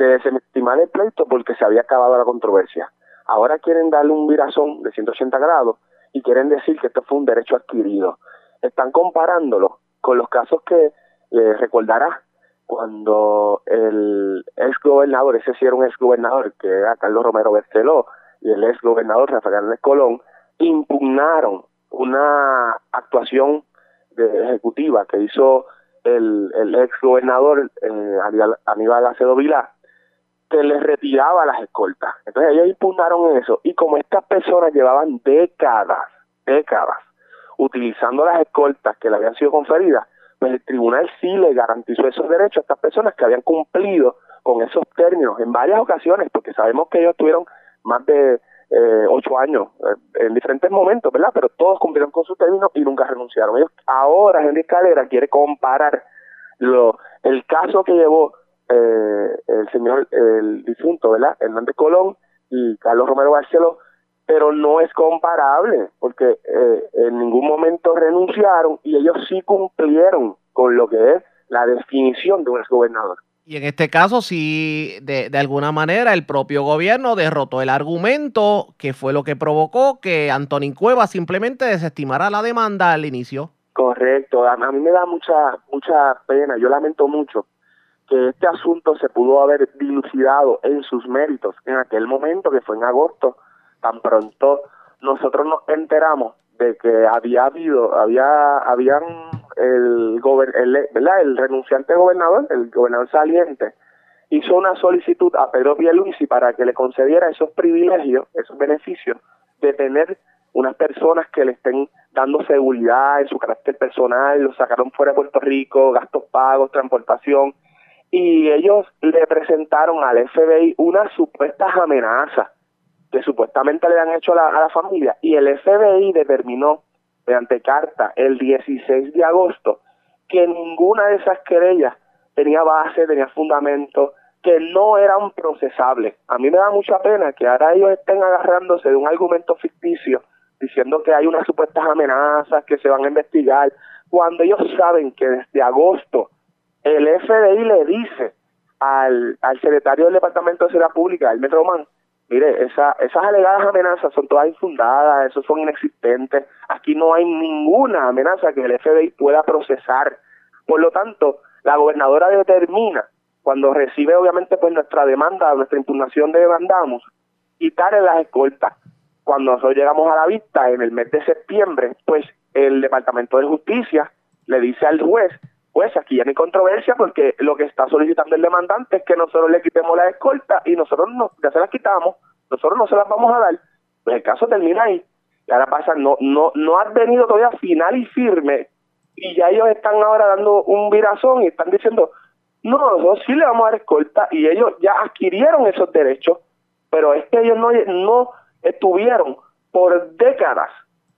de desestimar el pleito porque se había acabado la controversia. Ahora quieren darle un virazón de 180 grados y quieren decir que esto fue un derecho adquirido. Están comparándolo con los casos que eh, recordará cuando el ex gobernador, ese sí era un ex gobernador, que era Carlos Romero Berceló, y el ex gobernador Rafael Hernández Colón impugnaron una actuación ejecutiva que hizo el, el ex gobernador eh, Aníbal Acedo Vilá que les retiraba las escoltas. Entonces ellos impugnaron eso y como estas personas llevaban décadas, décadas, utilizando las escoltas que le habían sido conferidas, pues el tribunal sí le garantizó esos derechos a estas personas que habían cumplido con esos términos en varias ocasiones, porque sabemos que ellos tuvieron más de eh, ocho años eh, en diferentes momentos, ¿verdad? Pero todos cumplieron con sus términos y nunca renunciaron. Ellos ahora Henry Calera quiere comparar el caso que llevó eh, el señor, el difunto, ¿verdad? Hernández Colón y Carlos Romero Barceló, pero no es comparable porque eh, en ningún momento renunciaron y ellos sí cumplieron con lo que es la definición de un exgobernador. Y en este caso, sí, de, de, alguna manera, el propio gobierno derrotó el argumento que fue lo que provocó que Antonín Cueva simplemente desestimara la demanda al inicio. Correcto, a, a mí me da mucha, mucha pena, yo lamento mucho que este asunto se pudo haber dilucidado en sus méritos en aquel momento, que fue en agosto, tan pronto nosotros nos enteramos de que había habido, había, habían el, ¿verdad? el renunciante gobernador, el gobernador saliente, hizo una solicitud a Pedro Pierluisi para que le concediera esos privilegios, esos beneficios de tener unas personas que le estén dando seguridad en su carácter personal, lo sacaron fuera de Puerto Rico, gastos pagos, transportación, y ellos le presentaron al FBI unas supuestas amenazas que supuestamente le han hecho a la, familia, y el FBI determinó mediante carta el 16 de agosto que ninguna de esas querellas tenía base, tenía fundamento, que no eran procesables. A mí me da mucha pena que ahora ellos estén agarrándose de un argumento ficticio diciendo que hay unas supuestas amenazas que se van a investigar, cuando ellos saben que desde agosto el FBI le dice al, al secretario del Departamento de Seguridad Pública, el Metroman, Mire, esa, esas alegadas amenazas son todas infundadas, esos son inexistentes. Aquí no hay ninguna amenaza que el FBI pueda procesar. Por lo tanto, la gobernadora determina, cuando recibe obviamente pues nuestra demanda, nuestra impugnación de demandamos, quitarle las escoltas. Cuando nosotros llegamos a la vista en el mes de septiembre, pues el Departamento de Justicia le dice al juez pues aquí ya no hay controversia porque lo que está solicitando el demandante es que nosotros le quitemos la escolta y nosotros no, ya se las quitamos, nosotros no se las vamos a dar. Pues el caso termina ahí. Y ahora pasa, no, no, no ha venido todavía final y firme y ya ellos están ahora dando un virazón y están diciendo No, nosotros sí le vamos a dar escolta y ellos ya adquirieron esos derechos, pero es que ellos no, no estuvieron por décadas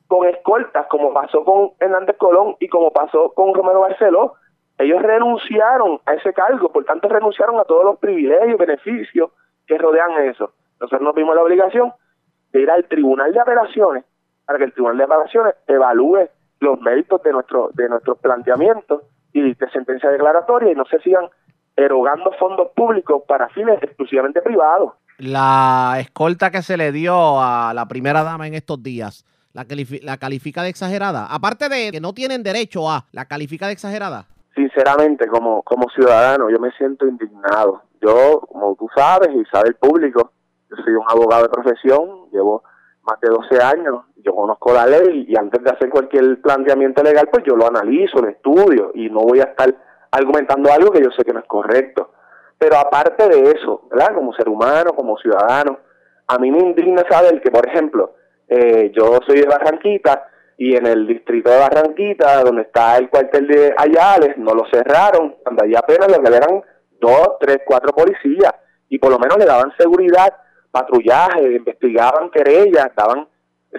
con escoltas, como pasó con Hernández Colón y como pasó con Romero Barceló. Ellos renunciaron a ese cargo, por tanto renunciaron a todos los privilegios, beneficios que rodean eso. Nosotros nos vimos la obligación de ir al Tribunal de Apelaciones para que el Tribunal de Apelaciones evalúe los méritos de nuestro de nuestros planteamientos y de sentencia declaratoria y no se sigan erogando fondos públicos para fines exclusivamente privados. La escolta que se le dio a la primera dama en estos días, ¿la, la califica de exagerada? Aparte de que no tienen derecho a, ¿la califica de exagerada? Sinceramente, como, como ciudadano, yo me siento indignado. Yo, como tú sabes y sabe el público, yo soy un abogado de profesión, llevo más de 12 años, yo conozco la ley y antes de hacer cualquier planteamiento legal, pues yo lo analizo, lo estudio y no voy a estar argumentando algo que yo sé que no es correcto. Pero aparte de eso, ¿verdad? Como ser humano, como ciudadano, a mí me indigna saber que, por ejemplo, eh, yo soy de Barranquita y en el distrito de Barranquita, donde está el cuartel de Ayales, no lo cerraron, cuando allí apenas lo que eran dos, tres, cuatro policías y por lo menos le daban seguridad, patrullaje, investigaban querellas, daban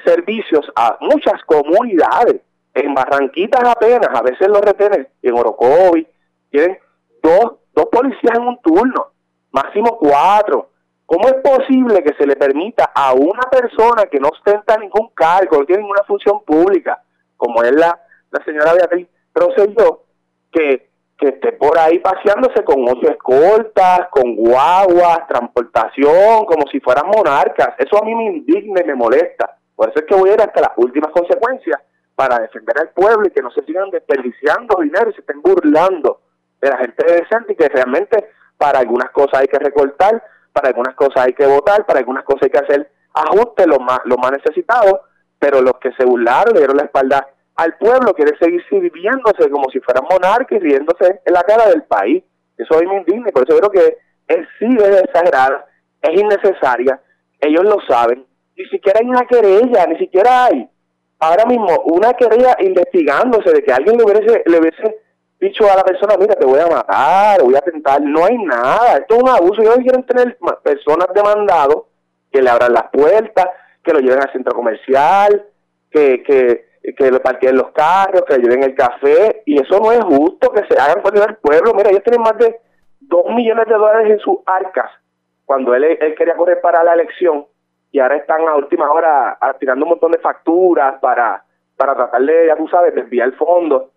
servicios a muchas comunidades. En Barranquitas apenas, a veces lo retenen, en Orocovi, tienen dos, dos policías en un turno, máximo cuatro. ¿Cómo es posible que se le permita a una persona que no ostenta ningún cargo, no tiene ninguna función pública, como es la, la señora Beatriz Rosselló, que, que esté por ahí paseándose con ocho escoltas, con guaguas, transportación, como si fueran monarcas? Eso a mí me indigna y me molesta. Por eso es que voy a ir hasta las últimas consecuencias para defender al pueblo y que no se sigan desperdiciando dinero y se estén burlando de la gente decente y que realmente para algunas cosas hay que recortar, para algunas cosas hay que votar, para algunas cosas hay que hacer ajustes los más, los más necesitados, pero los que se burlaron, le dieron la espalda al pueblo, quieren seguir sirviéndose como si fueran monarcas y riéndose en la cara del país. Eso a mí me indigna por eso creo que es sí es exagerada, es innecesaria, ellos lo saben, ni siquiera hay una querella, ni siquiera hay. Ahora mismo una querella investigándose de que alguien le hubiese, le hubiese dicho a la persona, mira, te voy a matar, voy a tentar, no hay nada, esto es un abuso, ellos quieren tener personas demandados que le abran las puertas, que lo lleven al centro comercial, que, que, que lo parqueen los carros, que le lleven el café, y eso no es justo que se hagan por el pueblo, mira, ellos tienen más de dos millones de dólares en sus arcas, cuando él, él quería correr para la elección, y ahora están a última hora tirando un montón de facturas para, para tratar de, ya tú sabes, desviar el fondo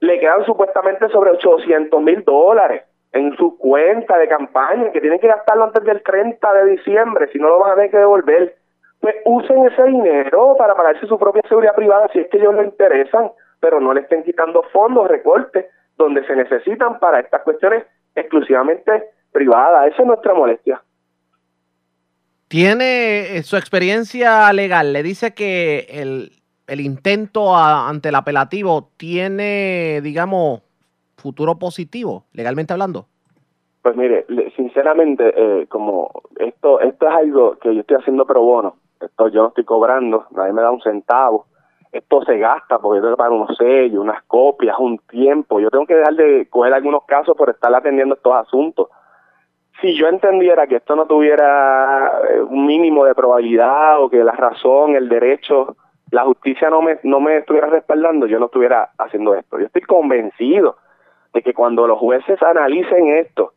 le quedan supuestamente sobre 800 mil dólares en su cuenta de campaña, que tienen que gastarlo antes del 30 de diciembre, si no lo van a tener que devolver. Pues usen ese dinero para pagarse su propia seguridad privada si es que ellos lo interesan, pero no le estén quitando fondos, recortes, donde se necesitan para estas cuestiones exclusivamente privadas. Esa es nuestra molestia. Tiene eh, su experiencia legal, le dice que el, el intento ante el apelativo tiene, digamos, futuro positivo, legalmente hablando? Pues mire, sinceramente, eh, como esto, esto es algo que yo estoy haciendo pro bono, esto yo no estoy cobrando, nadie me da un centavo, esto se gasta porque yo tengo que pagar unos sellos, unas copias, un tiempo, yo tengo que dejar de coger algunos casos por estar atendiendo estos asuntos. Si yo entendiera que esto no tuviera eh, un mínimo de probabilidad o que la razón, el derecho la justicia no me, no me estuviera respaldando, yo no estuviera haciendo esto. Yo estoy convencido de que cuando los jueces analicen esto,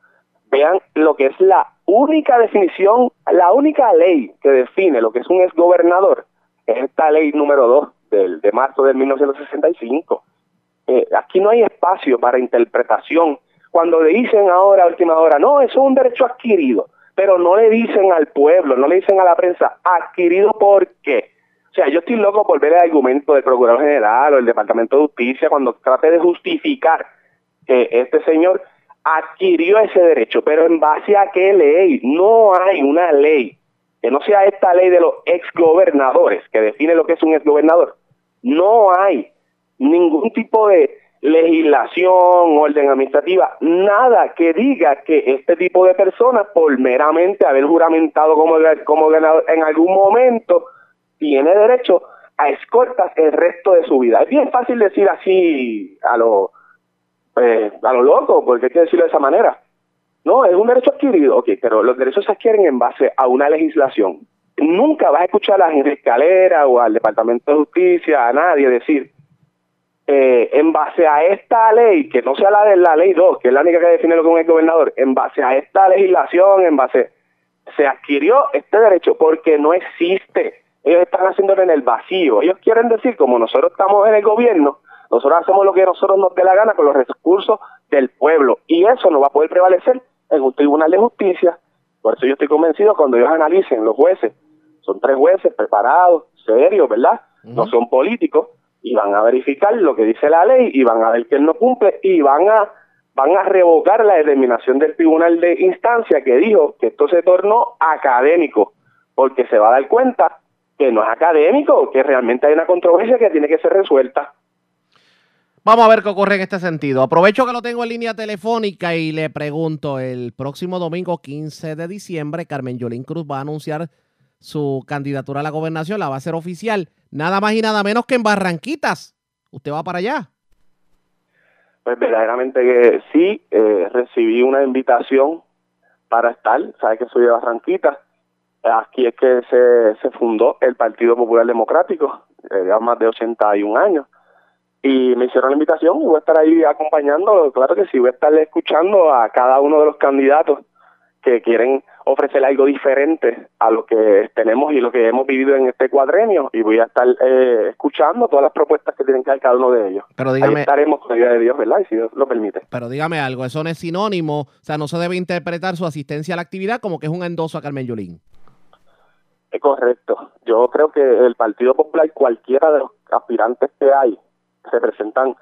vean lo que es la única definición, la única ley que define lo que es un exgobernador, es esta ley número 2 del, de marzo de 1965. Eh, aquí no hay espacio para interpretación. Cuando le dicen ahora, a última hora, no, eso es un derecho adquirido, pero no le dicen al pueblo, no le dicen a la prensa, adquirido por qué o sea, yo estoy loco por ver el argumento del Procurador General o el Departamento de Justicia cuando trate de justificar que este señor adquirió ese derecho, pero en base a qué ley? No hay una ley que no sea esta ley de los exgobernadores que define lo que es un exgobernador. No hay ningún tipo de legislación, orden administrativa, nada que diga que este tipo de personas, por meramente haber juramentado como, como gobernador en algún momento, tiene derecho a escoltas el resto de su vida. Es bien fácil decir así a lo eh, a lo loco, porque hay que decirlo de esa manera. No, es un derecho adquirido, ok, pero los derechos se adquieren en base a una legislación. Nunca vas a escuchar a la Escalera o al Departamento de Justicia, a nadie decir, eh, en base a esta ley, que no sea la de la ley 2, que es la única que define lo que es gobernador, en base a esta legislación, en base, se adquirió este derecho porque no existe. Ellos están haciéndolo en el vacío. Ellos quieren decir, como nosotros estamos en el gobierno, nosotros hacemos lo que nosotros nos dé la gana con los recursos del pueblo. Y eso no va a poder prevalecer en un tribunal de justicia. Por eso yo estoy convencido cuando ellos analicen, los jueces, son tres jueces preparados, serios, ¿verdad? No son políticos y van a verificar lo que dice la ley y van a ver que él no cumple y van a van a revocar la determinación del tribunal de instancia que dijo que esto se tornó académico, porque se va a dar cuenta que no es académico, que realmente hay una controversia que tiene que ser resuelta. Vamos a ver qué ocurre en este sentido. Aprovecho que lo tengo en línea telefónica y le pregunto, el próximo domingo 15 de diciembre, Carmen Yolín Cruz va a anunciar su candidatura a la gobernación, la va a hacer oficial nada más y nada menos que en Barranquitas. ¿Usted va para allá? Pues verdaderamente que sí, eh, recibí una invitación para estar, sabe que soy de Barranquitas, aquí es que se, se fundó el Partido Popular Democrático, eh, más de 81 años, y me hicieron la invitación y voy a estar ahí acompañando, claro que sí, voy a estar escuchando a cada uno de los candidatos que quieren ofrecer algo diferente a lo que tenemos y lo que hemos vivido en este cuadrenio y voy a estar eh, escuchando todas las propuestas que tienen que dar cada uno de ellos. Pero dígame, Ahí estaremos con la ayuda de Dios, ¿verdad? Y si Dios lo permite. Pero dígame algo, eso no es sinónimo, o sea, no se debe interpretar su asistencia a la actividad como que es un endoso a Carmen Yulín. Es correcto. Yo creo que el Partido Popular, cualquiera de los aspirantes que hay, representan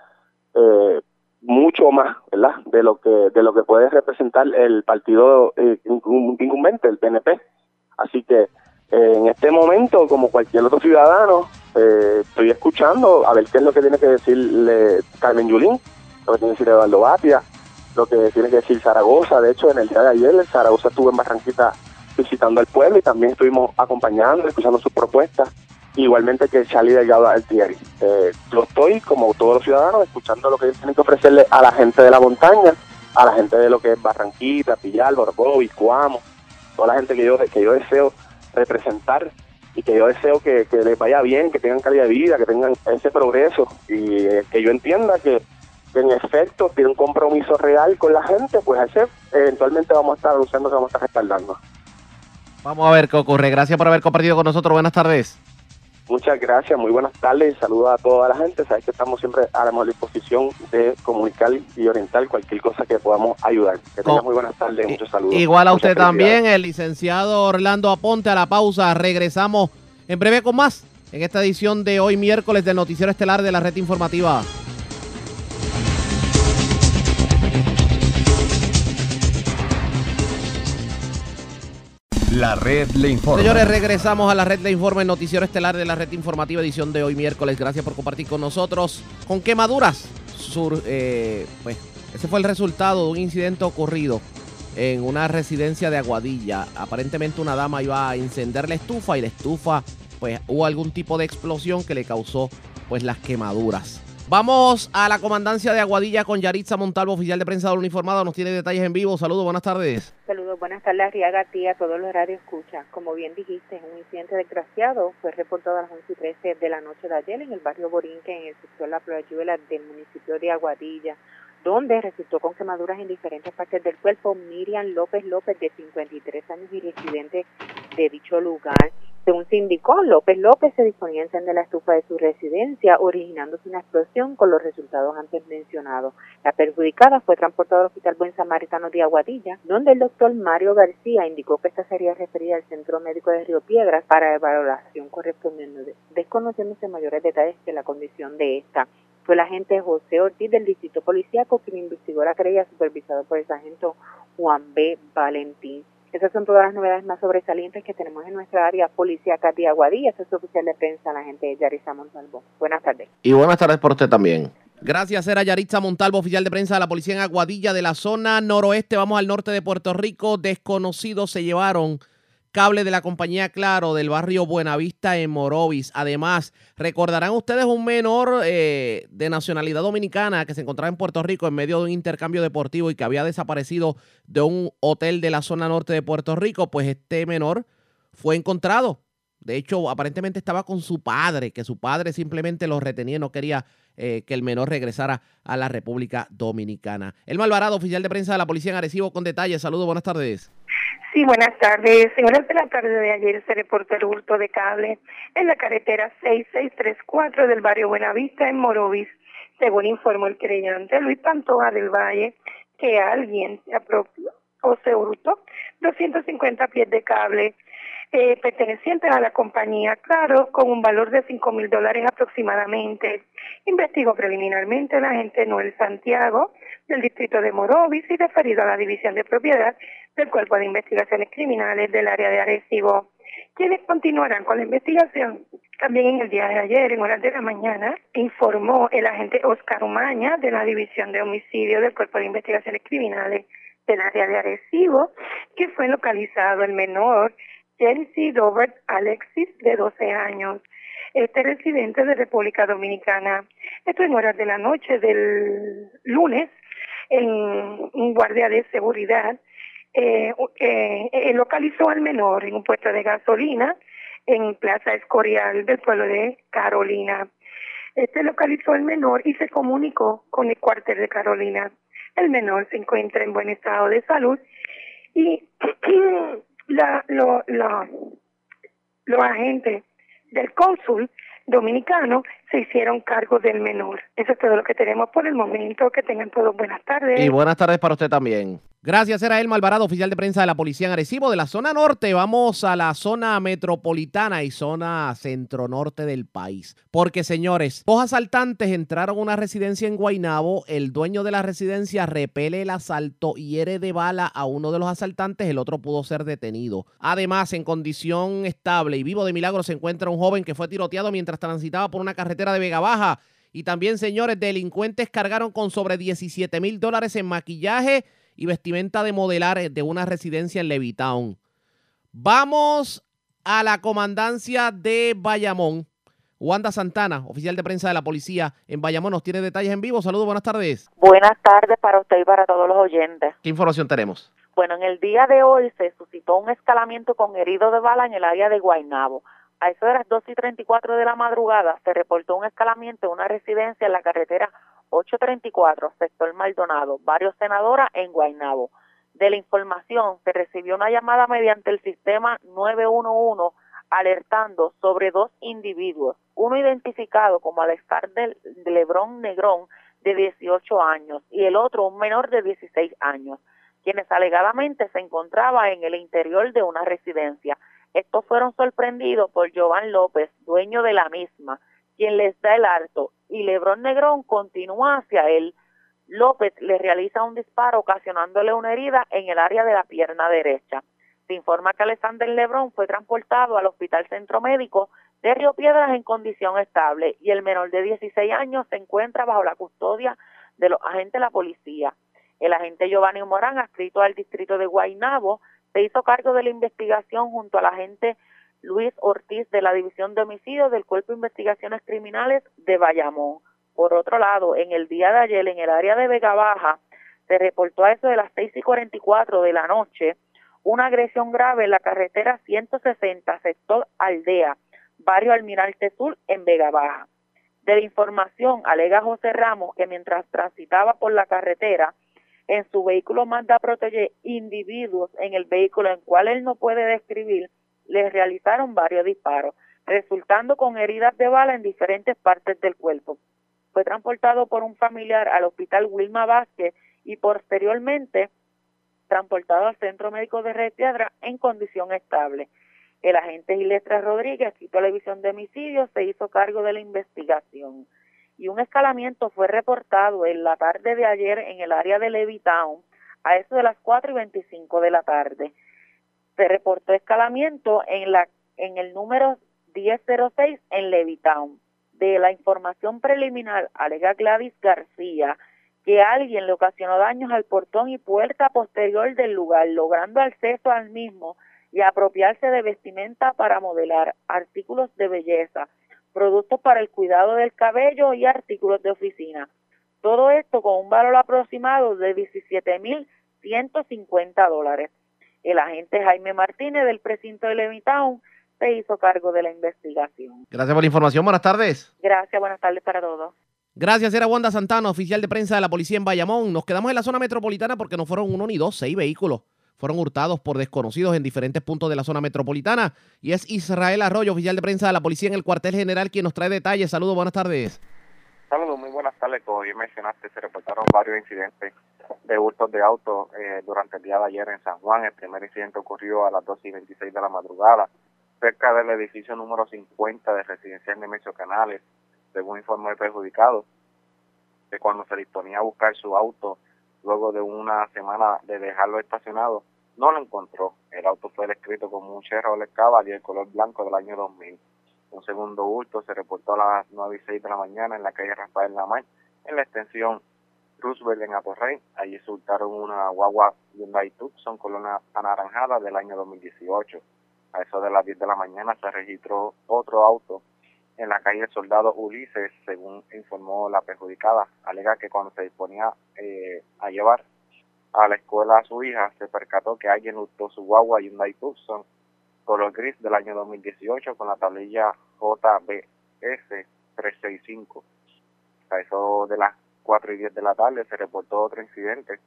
eh, mucho más, ¿verdad? De lo que de lo que puede representar el partido eh, incumbente, el PNP. Así que eh, en este momento, como cualquier otro ciudadano, eh, estoy escuchando a ver qué es lo que tiene que decirle Carmen Yulín, lo que tiene que decir Eduardo Batia, lo que tiene que decir Zaragoza. De hecho, en el día de ayer, Zaragoza estuvo en Barranquita visitando al pueblo y también estuvimos acompañando, escuchando sus propuestas igualmente que Charlie Delgado Altieri. Eh, lo estoy, como todos los ciudadanos, escuchando lo que tienen que ofrecerle a la gente de la montaña, a la gente de lo que es Barranquita, Pillar, y Cuamo, toda la gente que yo, que yo deseo representar y que yo deseo que, les vaya bien, que tengan calidad de vida, que tengan ese progreso y eh, que yo entienda que, en efecto tiene un compromiso real con la gente, pues ese eventualmente vamos a estar anunciando que vamos a estar respaldando. Vamos a ver qué ocurre. Gracias por haber compartido con nosotros. Buenas tardes. Muchas gracias, muy buenas tardes, saludos a toda la gente. Sabes que estamos siempre a la disposición de comunicar y orientar cualquier cosa que podamos ayudar. Que tengas muy buenas tardes, muchos saludos. Igual a usted también, el licenciado Orlando Aponte a la pausa. Regresamos en breve con más en esta edición de hoy miércoles del Noticiero Estelar de la Red Informativa. La red le informa. Señores, regresamos a la red le informa, el noticiero estelar de la red informativa edición de hoy miércoles. Gracias por compartir con nosotros. ¿Con quemaduras? Sur, eh, pues ese fue el resultado de un incidente ocurrido en una residencia de Aguadilla. Aparentemente una dama iba a encender la estufa y la estufa, pues hubo algún tipo de explosión que le causó pues las quemaduras. Vamos a la comandancia de Aguadilla con Yaritza Montalvo, oficial de prensa del uniformado. Nos tiene detalles en vivo. Saludos, buenas tardes. Saludos, buenas tardes, Arriaga, a ti, a todos los radios escucha. Como bien dijiste, un incidente desgraciado fue reportado a las 11 y 13 de la noche de ayer en el barrio Borinque, en el sector La Playuela del municipio de Aguadilla, donde resultó con quemaduras en diferentes partes del cuerpo Miriam López López, de 53 años y residente de dicho lugar. Según se indicó, López López se disponía a encender la estufa de su residencia, originándose una explosión con los resultados antes mencionados. La perjudicada fue transportada al Hospital Buen Samaritano de Aguadilla, donde el doctor Mario García indicó que esta sería referida al Centro Médico de Río Piedras para evaluación correspondiente, desconociéndose mayores detalles de la condición de esta. Fue el agente José Ortiz del Distrito Policiaco quien investigó la querella supervisado por el sargento Juan B. Valentín. Esas son todas las novedades más sobresalientes que tenemos en nuestra área policíaca de Aguadilla. Este es oficial de prensa, la gente de Yaritza Montalvo. Buenas tardes. Y buenas tardes por usted también. Gracias, era Yaritza Montalvo, oficial de prensa de la policía en Aguadilla de la zona noroeste. Vamos al norte de Puerto Rico. Desconocidos se llevaron cable de la compañía Claro del barrio Buenavista en Morovis. Además, recordarán ustedes un menor eh, de nacionalidad dominicana que se encontraba en Puerto Rico en medio de un intercambio deportivo y que había desaparecido de un hotel de la zona norte de Puerto Rico. Pues este menor fue encontrado. De hecho, aparentemente estaba con su padre, que su padre simplemente lo retenía y no quería eh, que el menor regresara a la República Dominicana. El Malvarado, oficial de prensa de la Policía en Arecibo, con detalles. Saludos, buenas tardes. Sí, buenas tardes. Señoras, de la tarde de ayer se reportó el hurto de cable en la carretera 6634 del barrio Buenavista en Morovis. Según informó el creyente Luis Pantoja del Valle, que alguien se apropió o se hurtó 250 pies de cable eh, pertenecientes a la compañía Claro con un valor de 5 mil dólares aproximadamente. Investigó preliminarmente la agente Noel Santiago del distrito de Morovis y referido a la división de propiedad del Cuerpo de Investigaciones Criminales del área de Arecibo, quienes continuarán con la investigación. También en el día de ayer, en horas de la mañana, informó el agente Oscar Umaña de la División de Homicidio del Cuerpo de Investigaciones Criminales del área de Arecibo que fue localizado el menor Chelsea Robert Alexis, de 12 años. Este residente de República Dominicana. Esto en horas de la noche del lunes, en un guardia de seguridad, eh, eh, localizó al menor en un puesto de gasolina en Plaza Escorial del pueblo de Carolina. Este localizó al menor y se comunicó con el cuartel de Carolina. El menor se encuentra en buen estado de salud y [clears throat] la, lo, la, los agentes del cónsul dominicano se hicieron cargo del menor. Eso es todo lo que tenemos por el momento. Que tengan todos buenas tardes. Y buenas tardes para usted también. Gracias, era el Malvarado, oficial de prensa de la Policía en Arecibo. De la zona norte vamos a la zona metropolitana y zona centro-norte del país. Porque, señores, dos asaltantes entraron a una residencia en Guainabo. El dueño de la residencia repele el asalto y hiere de bala a uno de los asaltantes. El otro pudo ser detenido. Además, en condición estable y vivo de milagro se encuentra un joven que fue tiroteado mientras transitaba por una carretera de Vega Baja. Y también, señores, delincuentes cargaron con sobre 17 mil dólares en maquillaje y vestimenta de modelar de una residencia en Levitown. Vamos a la comandancia de Bayamón. Wanda Santana, oficial de prensa de la policía en Bayamón, nos tiene detalles en vivo. Saludos, buenas tardes. Buenas tardes para usted y para todos los oyentes. ¿Qué información tenemos? Bueno, en el día de hoy se suscitó un escalamiento con herido de bala en el área de Guaynabo. A eso de las 2 y 34 de la madrugada se reportó un escalamiento en una residencia en la carretera 834, sector Maldonado, varios senadora en Guaynabo. De la información se recibió una llamada mediante el sistema 911 alertando sobre dos individuos, uno identificado como Alexander Lebrón Negrón de 18 años y el otro un menor de 16 años, quienes alegadamente se encontraba en el interior de una residencia. Estos fueron sorprendidos por Jovan López, dueño de la misma, quien les da el alto y Lebrón Negrón continúa hacia él. López le realiza un disparo ocasionándole una herida en el área de la pierna derecha. Se informa que Alexander Lebrón fue transportado al Hospital Centro Médico de Río Piedras en condición estable y el menor de 16 años se encuentra bajo la custodia de los agentes de la policía. El agente Giovanni Morán, adscrito al distrito de Guaynabo, se hizo cargo de la investigación junto al agente Luis Ortiz de la División de Homicidios del Cuerpo de Investigaciones Criminales de Bayamón. Por otro lado, en el día de ayer, en el área de Vega Baja, se reportó a eso de las seis y 44 de la noche una agresión grave en la carretera 160, sector Aldea, barrio Almirante Sur, en Vega Baja. De la información, alega José Ramos que mientras transitaba por la carretera, en su vehículo manda proteger individuos en el vehículo en cual él no puede describir, le realizaron varios disparos, resultando con heridas de bala en diferentes partes del cuerpo. Fue transportado por un familiar al hospital Wilma Vázquez y posteriormente transportado al Centro Médico de Red Piedra en condición estable. El agente Gilestra Rodríguez, aquí televisión de homicidios, se hizo cargo de la investigación. Y un escalamiento fue reportado en la tarde de ayer en el área de Levitown, a eso de las 4 y 25 de la tarde se reportó escalamiento en, el número 1006 en Levitown. De la información preliminar, alega Gladys García que alguien le ocasionó daños al portón y puerta posterior del lugar, logrando acceso al mismo y apropiarse de vestimenta para modelar, artículos de belleza, productos para el cuidado del cabello y artículos de oficina. Todo esto con un valor aproximado de 17.150 dólares. El agente Jaime Martínez del precinto de Levittown se hizo cargo de la investigación. Gracias por la información. Buenas tardes. Gracias, buenas tardes para todos. Gracias, era Wanda Santana, oficial de prensa de la policía en Bayamón. Nos quedamos en la zona metropolitana porque no fueron uno ni dos, seis vehículos. Fueron hurtados por desconocidos en diferentes puntos de la zona metropolitana. Y es Israel Arroyo, oficial de prensa de la policía en el cuartel general, quien nos trae detalles. Saludos, buenas tardes. Saludos, muy buenas tardes. Como bien mencionaste, se reportaron varios incidentes de hurtos de autos eh, durante el día de ayer en San Juan. El primer incidente ocurrió a las 2 y 26 de la madrugada, cerca del edificio número 50 de Residencial Nemesio Canales, según informó el perjudicado, que cuando se disponía a buscar su auto, luego de una semana de dejarlo estacionado, no lo encontró. El auto fue descrito como un Chevrolet Cavalli de color blanco del año 2000. Un segundo hurto se reportó a las 9 y 6 de la mañana en la calle Rafael Lamar, en la extensión Roosevelt en Atorrey. Allí se hurtaron una guagua Hyundai Tucson color anaranjada del año 2018. A eso de las 10 de la mañana se registró otro auto en la calle Soldado Ulises, según informó la perjudicada. Alega que cuando se disponía eh, a llevar a la escuela a su hija, se percató que alguien hurtó su guagua Hyundai Tucson color gris del año 2018 con la tablilla JBS 365. A eso de las 4 y 10 de la tarde se reportó otro incidente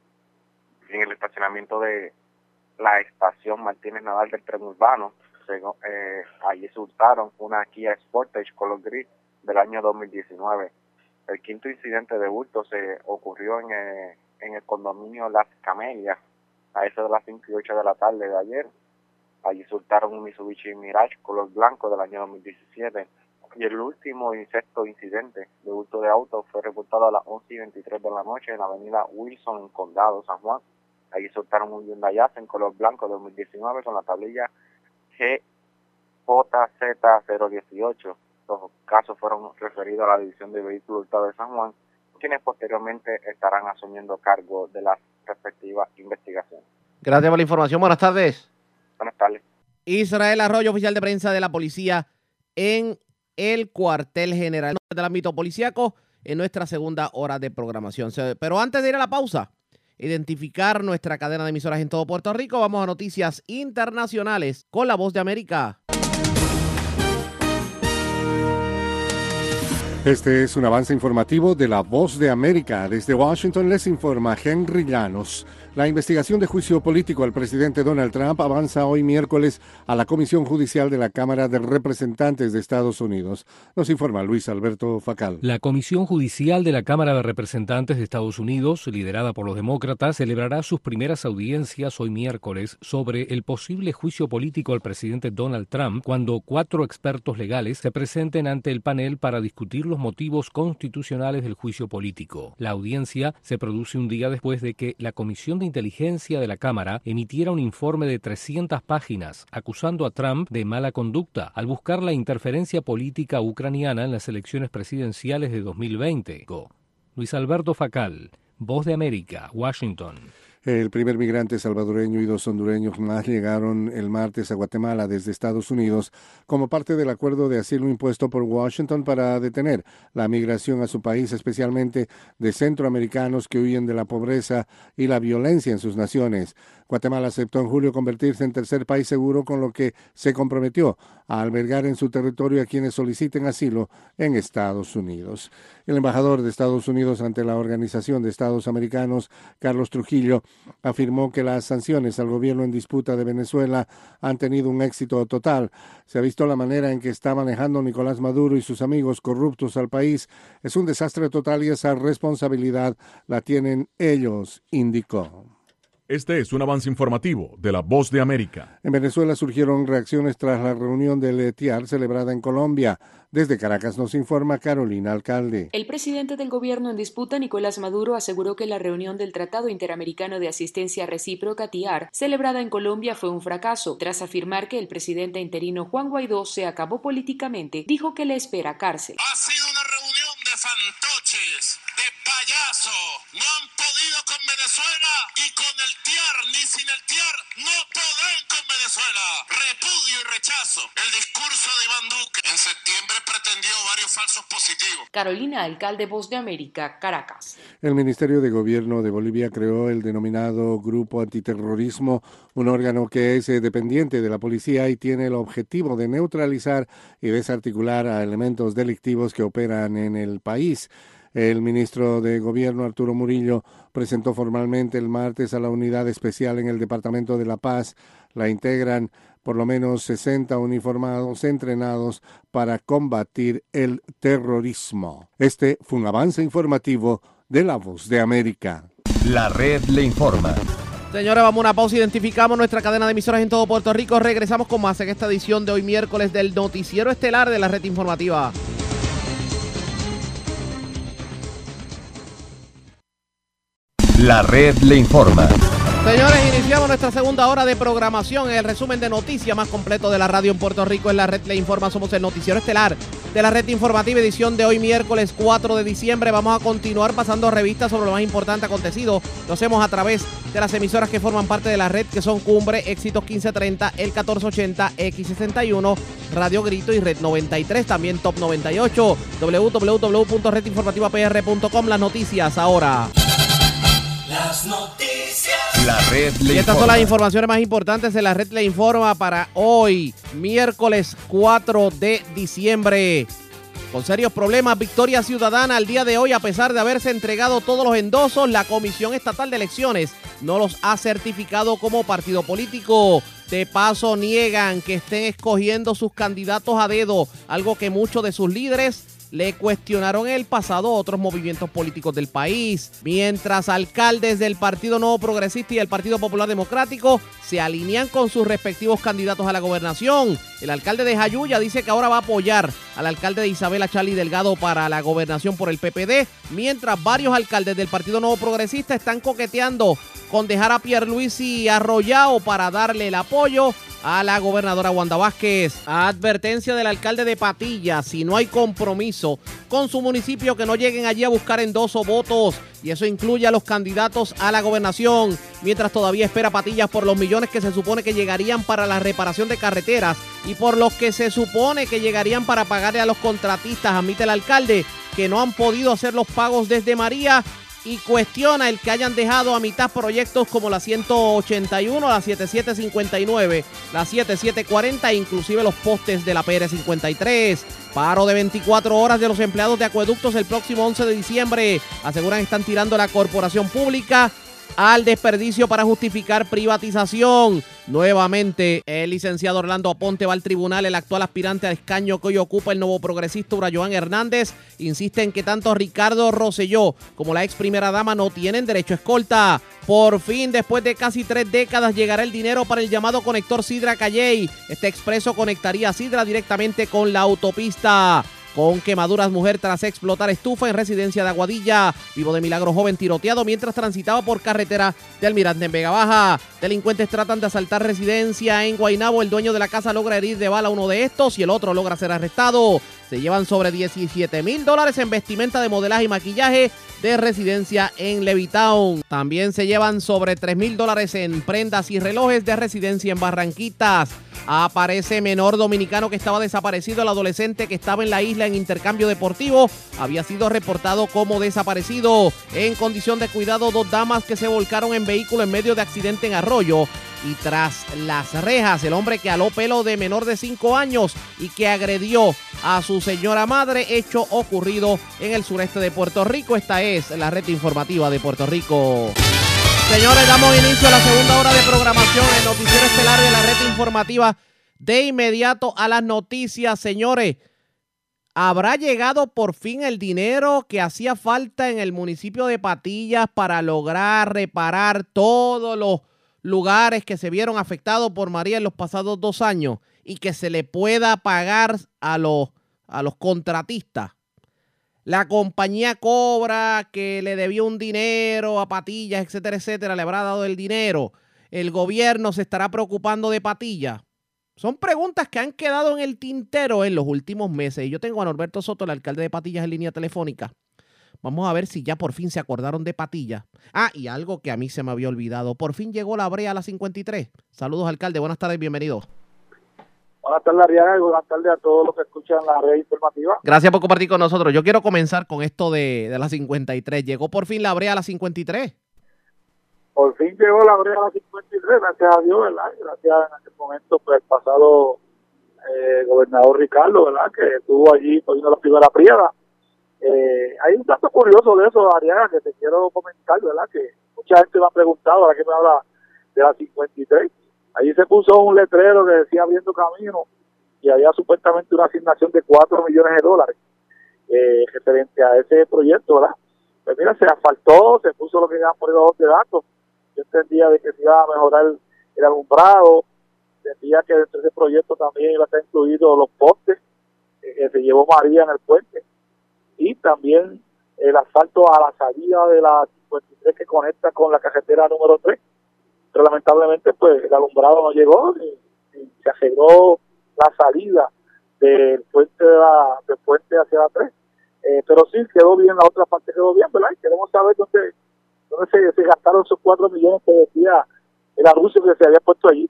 en el estacionamiento de la estación Martínez Nadal del tren urbano. Eh, allí se una Kia Sportage color gris del año 2019. El quinto incidente de hurto se ocurrió en el, en el condominio Las Camelias a eso de las 5 y 8 de la tarde de ayer. Allí hurtaron un Mitsubishi Mirage color blanco del año 2017. Y el último y sexto incidente de hurto de auto fue reportado a las 11 y 23 de la noche en la avenida Wilson, en Condado, San Juan. Allí soltaron un Hyundai en color blanco de 2019 con la tablilla GJZ018. Los casos fueron referidos a la División de Vehículos Hurtados de San Juan, quienes posteriormente estarán asumiendo cargo de las respectivas investigaciones. Gracias por la información. Buenas tardes. Buenas tardes. Israel Arroyo, oficial de prensa de la policía en el cuartel general del ámbito policíaco en nuestra segunda hora de programación. Pero antes de ir a la pausa, identificar nuestra cadena de emisoras en todo Puerto Rico, vamos a noticias internacionales con la voz de América. Este es un avance informativo de la Voz de América. Desde Washington les informa Henry Llanos. La investigación de juicio político al presidente Donald Trump avanza hoy miércoles a la Comisión Judicial de la Cámara de Representantes de Estados Unidos. Nos informa Luis Alberto Facal. La Comisión Judicial de la Cámara de Representantes de Estados Unidos, liderada por los demócratas, celebrará sus primeras audiencias hoy miércoles sobre el posible juicio político al presidente Donald Trump cuando cuatro expertos legales se presenten ante el panel para discutir los motivos constitucionales del juicio político. La audiencia se produce un día después de que la Comisión Inteligencia de la Cámara emitiera un informe de 300 páginas acusando a Trump de mala conducta al buscar la interferencia política ucraniana en las elecciones presidenciales de 2020. Luis Alberto Facal, Voz de América, Washington. El primer migrante salvadoreño y dos hondureños más llegaron el martes a Guatemala desde Estados Unidos como parte del acuerdo de asilo impuesto por Washington para detener la migración a su país, especialmente de centroamericanos que huyen de la pobreza y la violencia en sus naciones. Guatemala aceptó en julio convertirse en tercer país seguro, con lo que se comprometió a albergar en su territorio a quienes soliciten asilo en Estados Unidos. El embajador de Estados Unidos ante la Organización de Estados Americanos, Carlos Trujillo, afirmó que las sanciones al gobierno en disputa de Venezuela han tenido un éxito total. Se ha visto la manera en que está manejando Nicolás Maduro y sus amigos corruptos al país. Es un desastre total y esa responsabilidad la tienen ellos, indicó. Este es un avance informativo de la Voz de América. En Venezuela surgieron reacciones tras la reunión del ETIAR celebrada en Colombia. Desde Caracas nos informa Carolina Alcalde. El presidente del gobierno en disputa, Nicolás Maduro, aseguró que la reunión del Tratado Interamericano de Asistencia Recíproca TIAR, celebrada en Colombia, fue un fracaso. Tras afirmar que el presidente interino Juan Guaidó se acabó políticamente, dijo que le espera cárcel. Ha sido una reunión de fantoches, No han podido con Venezuela y con el TIAR, ni sin el TIAR, no podrán con Venezuela. repudio y rechazo el discurso de Iván Duque. En septiembre pretendió varios falsos positivos. Carolina, alcalde Voz de América, Caracas. El Ministerio de Gobierno de Bolivia creó el denominado Grupo Antiterrorismo, un órgano que es eh, dependiente de la policía y tiene el objetivo de neutralizar y desarticular a elementos delictivos que operan en el país. El ministro de Gobierno, Arturo Murillo, presentó formalmente el martes a la unidad especial en el Departamento de La Paz. La integran por lo menos 60 uniformados entrenados para combatir el terrorismo. Este fue un avance informativo de La Voz de América. La red le informa. Señores, vamos a una pausa. Identificamos nuestra cadena de emisoras en todo Puerto Rico. Regresamos con más en esta edición de hoy miércoles del Noticiero Estelar de la Red Informativa. La red le informa. Señores, iniciamos nuestra segunda hora de programación. El resumen de noticias más completo de la radio en Puerto Rico en la red Le Informa. Somos el noticiero estelar de la red informativa edición de hoy miércoles 4 de diciembre. Vamos a continuar pasando revistas sobre lo más importante acontecido. Lo hacemos a través de las emisoras que forman parte de la red, que son Cumbre, Éxitos 1530, El 1480, X61, Radio Grito y Red 93, también Top 98, www.redinformativapr.com. Las noticias ahora. Las noticias. La red le Y estas son las informaciones más importantes de la red le informa para hoy, miércoles 4 de diciembre. Con serios problemas, Victoria Ciudadana al día de hoy, a pesar de haberse entregado todos los endosos, la Comisión Estatal de Elecciones no los ha certificado como partido político. De paso, niegan que estén escogiendo sus candidatos a dedo, algo que muchos de sus líderes le cuestionaron el pasado a otros movimientos políticos del país. Mientras alcaldes del Partido Nuevo Progresista y el Partido Popular Democrático se alinean con sus respectivos candidatos a la gobernación. El alcalde de Jayuya dice que ahora va a apoyar al alcalde de Isabela Charlie Delgado para la gobernación por el PPD, mientras varios alcaldes del Partido Nuevo Progresista están coqueteando con dejar a Pierluisi arrollado para darle el apoyo a la gobernadora Wanda Vázquez. Advertencia del alcalde de Patilla, si no hay compromiso con su municipio, que no lleguen allí a buscar endoso votos. Y eso incluye a los candidatos a la gobernación, mientras todavía espera Patillas por los millones que se supone que llegarían para la reparación de carreteras y por los que se supone que llegarían para pagarle a los contratistas, admite el alcalde, que no han podido hacer los pagos desde María y cuestiona el que hayan dejado a mitad proyectos como la 181, la 7759, la 7740 e inclusive los postes de la PR53. Paro de 24 horas de los empleados de acueductos el próximo 11 de diciembre. Aseguran están tirando la corporación pública al desperdicio para justificar privatización. Nuevamente, el licenciado Orlando Aponte va al tribunal. El actual aspirante al escaño que hoy ocupa el nuevo progresista Urayoan Hernández insiste en que tanto Ricardo Rosselló como la ex primera dama no tienen derecho a escolta. Por fin, después de casi tres décadas, llegará el dinero para el llamado conector Sidra Calley. Este expreso conectaría Sidra directamente con la autopista. Con quemaduras, mujer tras explotar estufa en residencia de Aguadilla. Vivo de milagro joven tiroteado mientras transitaba por carretera de Almirante en Vega Baja. Delincuentes tratan de asaltar residencia en Guainabo. El dueño de la casa logra herir de bala a uno de estos y el otro logra ser arrestado. Se llevan sobre 17 mil dólares en vestimenta de modelaje y maquillaje de residencia en Levitown. También se llevan sobre 3 mil dólares en prendas y relojes de residencia en Barranquitas. Aparece menor dominicano que estaba desaparecido. El adolescente que estaba en la isla en intercambio deportivo había sido reportado como desaparecido. En condición de cuidado, dos damas que se volcaron en vehículo en medio de accidente en Arroyo. Y tras las rejas, el hombre que aló pelo de menor de 5 años y que agredió a su señora madre, hecho ocurrido en el sureste de Puerto Rico. Esta es la red informativa de Puerto Rico. Señores, damos inicio a la segunda hora de programación, el noticiero estelar de la red informativa. De inmediato a las noticias, señores. ¿Habrá llegado por fin el dinero que hacía falta en el municipio de Patillas para lograr reparar todos los lugares que se vieron afectados por María en los pasados dos años y que se le pueda pagar a los, a los contratistas? La compañía cobra que le debió un dinero a Patillas, etcétera, etcétera, le habrá dado el dinero. El gobierno se estará preocupando de Patillas. Son preguntas que han quedado en el tintero en los últimos meses. Y yo tengo a Norberto Soto, el alcalde de Patillas, en línea telefónica. Vamos a ver si ya por fin se acordaron de Patillas. Ah, y algo que a mí se me había olvidado. Por fin llegó la brea a las 53. Saludos, alcalde. Buenas tardes, bienvenido. Buenas tardes, Ariaga, y buenas tardes a todos los que escuchan la red informativa. Gracias por compartir con nosotros. Yo quiero comenzar con esto de, de la 53. ¿Llegó por fin la brea a la 53? Por fin llegó la brea a la 53, gracias a Dios, ¿verdad? Gracias en aquel momento, pues el pasado eh, gobernador Ricardo, ¿verdad? Que estuvo allí poniendo la primera priada. Eh, hay un dato curioso de eso, Ariaga, que te quiero comentar, ¿verdad? Que mucha gente me ha preguntado, ahora que me habla de la 53. Allí se puso un letrero que decía abriendo camino y había supuestamente una asignación de 4 millones de dólares eh, referente a ese proyecto, ¿verdad? Pues mira, se asfaltó, se puso lo que llaman por de datos. Yo entendía de que se iba a mejorar el alumbrado, entendía que dentro de ese proyecto también iba a estar incluido los postes eh, que se llevó María en el puente y también el asfalto a la salida de la 53 que conecta con la carretera número 3 pero lamentablemente pues el alumbrado no llegó y, se arregló la salida del puente de la, del puente hacia la 3 eh, pero sí quedó bien la otra parte quedó bien verdad y queremos saber dónde dónde se, se gastaron esos 4 millones que decía el anuncio que se había puesto allí.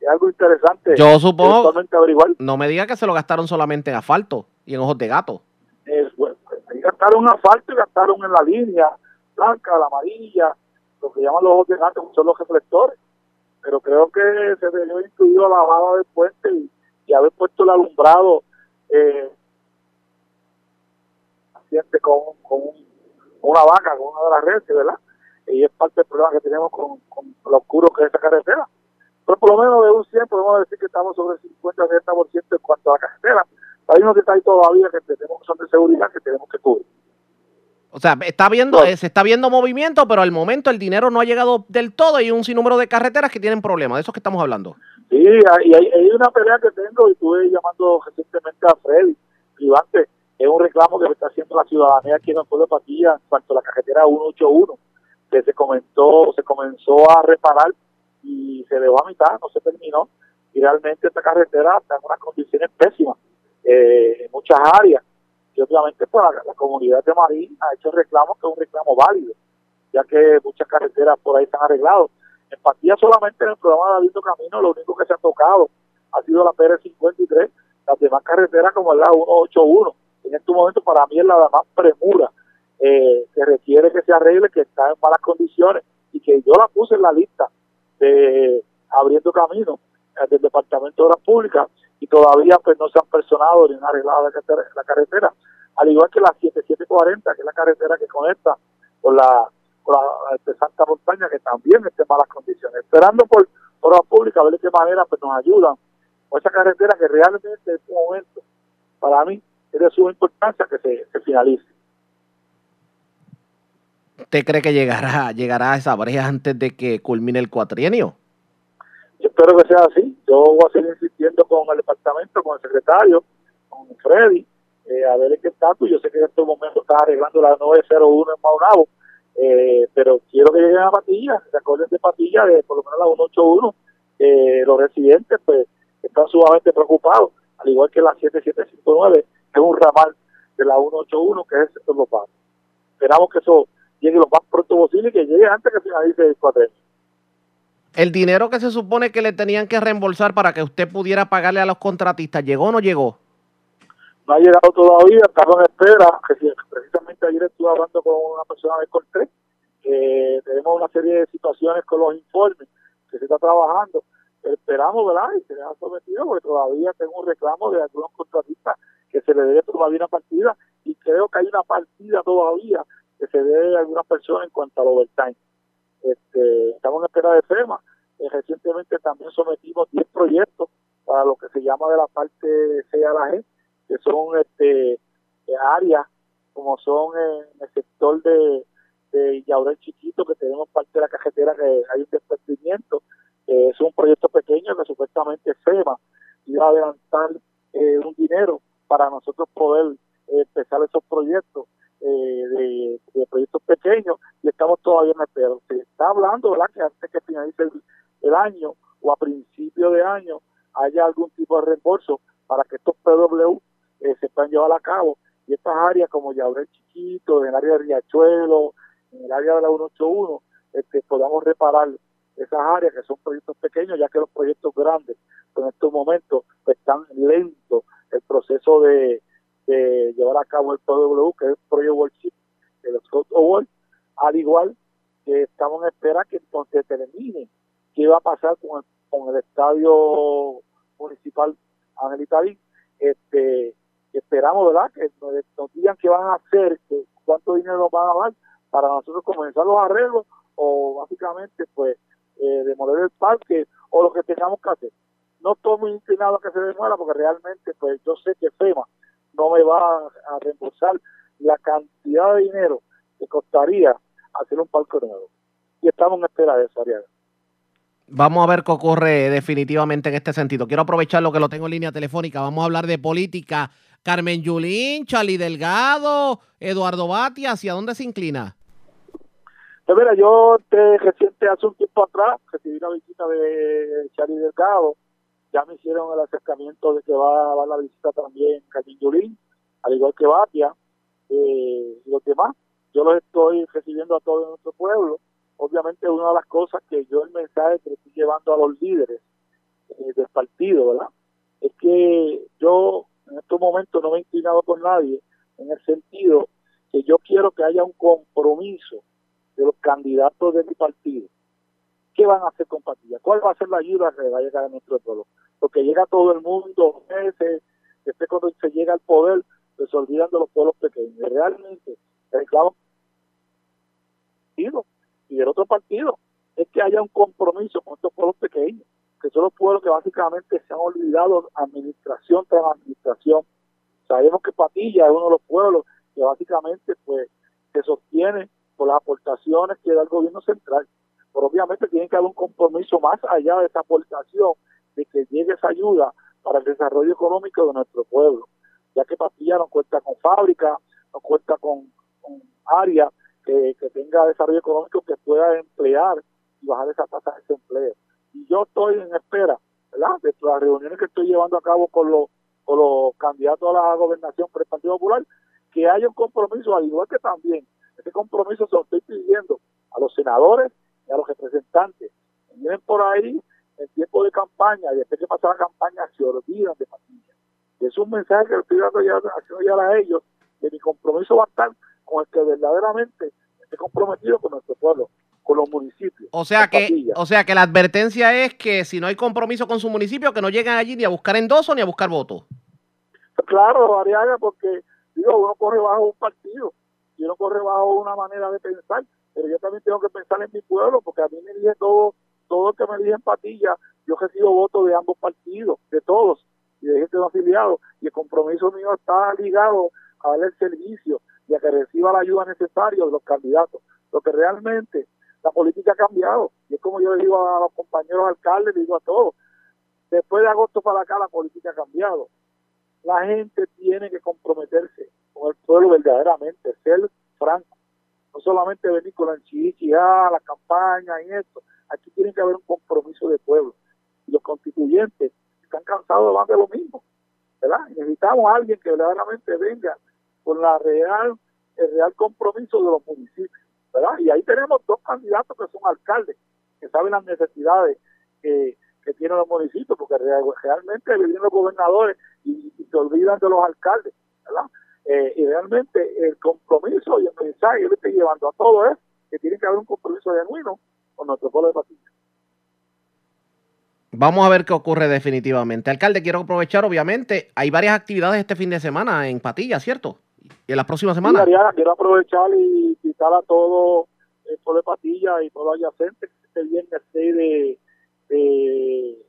Es algo interesante. Yo supongo no me diga que se lo gastaron solamente en asfalto y en ojos de gato gastaron en asfalto y gastaron en la línea blanca, la amarilla lo que llaman los ojos de gato son los reflectores. Pero creo que se debió incluir la bajada del puente y, haber puesto el alumbrado eh, con, una vaca, con una de las redes, ¿verdad? Y es parte del problema que tenemos con, con lo oscuro que es esa carretera. Pero por lo menos de un 100 podemos decir que estamos sobre el 50-60% en cuanto a la carretera. Hay unos detalles todavía que tenemos que son de seguridad que tenemos que cubrir. O sea, está viendo, eh, se está viendo movimiento, pero al momento el dinero no ha llegado del todo y un sinnúmero de carreteras que tienen problemas. De eso que estamos hablando. Sí, hay, hay, una pelea que tengo y estuve llamando recientemente a Freddy Privante. Es un reclamo que está haciendo la ciudadanía aquí en el pueblo de Patilla en cuanto a la carretera 181, que se comentó, se comenzó a reparar y se dejó a mitad, no se terminó. Y realmente esta carretera está en unas condiciones pésimas eh, en muchas áreas y obviamente pues, la, comunidad de Marín ha hecho reclamos que es un reclamo válido, ya que muchas carreteras por ahí están arregladas. En Patilla solamente en el programa de David Camino lo único que se ha tocado ha sido la PR53, las demás carreteras como la 181. En este momento para mí es la más premura eh, que requiere que se arregle, que está en malas condiciones y que yo la puse en la lista de abriendo camino eh, del Departamento de Obras Públicas y todavía pues no se han personado ni han arreglado la carretera, al igual que la 7740, que es la carretera que conecta con la, con la este, Santa Montaña, que también está en malas condiciones. Esperando por obras públicas a ver de qué manera pues, nos ayudan con esa carretera que realmente en este momento, para mí, es de suma importancia que se, finalice. ¿Usted cree que llegará, llegará a esa brecha antes de que culmine el cuatrienio? Yo espero que sea así. Yo voy a seguir insistiendo con el departamento, con el secretario, con Freddy, eh, a ver en qué estatus. Yo sé que en estos momentos está arreglando la 901 en Maunabo, eh, pero quiero que lleguen a Patilla, se acuerden de Patilla, de por lo menos la 181. Eh, los residentes pues están sumamente preocupados, al igual que la 7759, que es un ramal de la 181, que es el sector local. Esperamos que eso llegue lo más pronto posible y que llegue antes que finalice el cuatrenio el dinero que se supone que le tenían que reembolsar para que usted pudiera pagarle a los contratistas, ¿llegó o no llegó? No ha llegado todavía, estamos en espera. Precisamente ayer estuve hablando con una persona de Cortés. tenemos una serie de situaciones con los informes que se está trabajando. Esperamos, ¿verdad? Y se les ha sometido porque todavía tengo un reclamo de algunos contratistas que se le debe todavía una partida y creo que hay una partida todavía que se debe a algunas personas en cuanto al overtime. Este, estamos en espera de FEMA. Eh, recientemente también sometimos 10 proyectos para lo que se llama de la parte C a la G, que son este, áreas como son en el sector de, de Yaurel Chiquito, que tenemos parte de la cajetera que hay un desprendimiento. Eh, es un proyecto pequeño que supuestamente FEMA iba a adelantar eh, un dinero para nosotros poder empezar esos proyectos de, de, proyectos pequeños y estamos todavía en espera. Se está hablando, ¿verdad?, que antes que finalice el, año o a principio de año haya algún tipo de reembolso para que estos PW eh, se puedan llevar a cabo y estas áreas como Yaurel Chiquito, en el área de Riachuelo, en el área de la 181, este, podamos reparar esas áreas que son proyectos pequeños, ya que los proyectos grandes pues, en estos momentos pues, están lentos el proceso de, de llevar a cabo el PW, que es Project World Chip, el Scott Award, al igual que estamos en espera que entonces termine qué va a pasar con el, con el estadio municipal Ángel Italy. Este, esperamos, ¿verdad?, que nos, digan qué van a hacer, que, cuánto dinero nos van a dar para nosotros comenzar los arreglos o básicamente, pues, eh, demoler el parque o lo que tengamos que hacer. No estoy muy inclinado a que se demuela porque realmente, pues, yo sé que FEMA no me va a, reembolsar la cantidad de dinero que costaría hacer un parque nuevo. Y estamos en espera de eso, Ariana. Vamos a ver qué ocurre definitivamente en este sentido. Quiero aprovechar lo que lo tengo en línea telefónica. Vamos a hablar de política. Carmen Yulín, Charlie Delgado, Eduardo Bati, ¿hacia dónde se inclina? Pues mira, yo te, reciente hace un tiempo atrás recibí la visita de Charlie Delgado. Ya me hicieron el acercamiento de que va a dar la visita también Carmen Yulín, al igual que Batia eh, y los demás. Yo los estoy recibiendo a todo nuestro pueblo obviamente una de las cosas que yo el mensaje que estoy llevando a los líderes eh, del partido, ¿verdad? Es que yo en estos momentos no me he inclinado con nadie en el sentido que yo quiero que haya un compromiso de los candidatos de mi partido. ¿Qué van a hacer con Patilla? ¿Cuál va a ser la ayuda que va a llegar a nuestro pueblo? Porque llega todo el mundo, veces, después cuando se llega al poder, pues se olvidan de los pueblos pequeños. Realmente, reclamo y del otro partido es que haya un compromiso con estos pueblos pequeños, que son los pueblos que básicamente se han olvidado administración tras administración. Sabemos que Patilla es uno de los pueblos que básicamente pues se sostiene por las aportaciones que da el gobierno central. Pero obviamente tiene que haber un compromiso más allá de esa aportación, de que llegue esa ayuda para el desarrollo económico de nuestro pueblo, ya que Patilla no cuenta con fábrica, no cuenta con, áreas que, tenga desarrollo económico que pueda emplear y bajar esa tasa de desempleo. Y yo estoy en espera, ¿verdad? De las reuniones que estoy llevando a cabo con los, con los candidatos a la gobernación por el Partido Popular, que haya un compromiso, al igual que también ese compromiso se lo estoy pidiendo a los senadores y a los representantes. Vienen por ahí en tiempo de campaña y después que pasa la campaña se olvidan de Patilla. Y es un mensaje que le estoy dando ya, ya a ellos, que mi compromiso va a estar con el que verdaderamente esté comprometido con nuestro pueblo, con los municipios. O sea que, o sea que la advertencia es que si no hay compromiso con su municipio, que no lleguen allí ni a buscar endoso ni a buscar votos. Claro, Ariaga, porque digo, uno corre bajo un partido y uno corre bajo una manera de pensar, pero yo también tengo que pensar en mi pueblo, porque a mí me dicen todo, todo el que me en Patilla, yo recibo votos de ambos partidos, de todos, y de gente no afiliados, y el compromiso mío está ligado a darle el servicio y a que reciba la ayuda necesaria de los candidatos. Lo que realmente la política ha cambiado. Y es como yo le digo a los compañeros alcaldes, le digo a todos, después de agosto para acá la política ha cambiado. La gente tiene que comprometerse con el pueblo verdaderamente, ser franco. No solamente venir con la ah, la campaña y esto. Aquí tiene que haber un compromiso de pueblo. Los constituyentes están cansados de de lo mismo. ¿verdad? Necesitamos a alguien que verdaderamente venga con la real, el real compromiso de los municipios, ¿verdad? Y ahí tenemos dos candidatos que son alcaldes, que saben las necesidades que, tienen los municipios, porque realmente viven los gobernadores y, se olvidan de los alcaldes, ¿verdad? Eh, y realmente el compromiso y el mensaje que le estoy llevando a todos es que tiene que haber un compromiso genuino con nuestro pueblo de Patilla. Vamos a ver qué ocurre definitivamente. Alcalde, quiero aprovechar, obviamente, hay varias actividades este fin de semana en Patilla, ¿cierto? y en las próximas semanas. quiero aprovechar y invitar a todo el pueblo de Patilla y todo adyacente este viernes 6 de, de,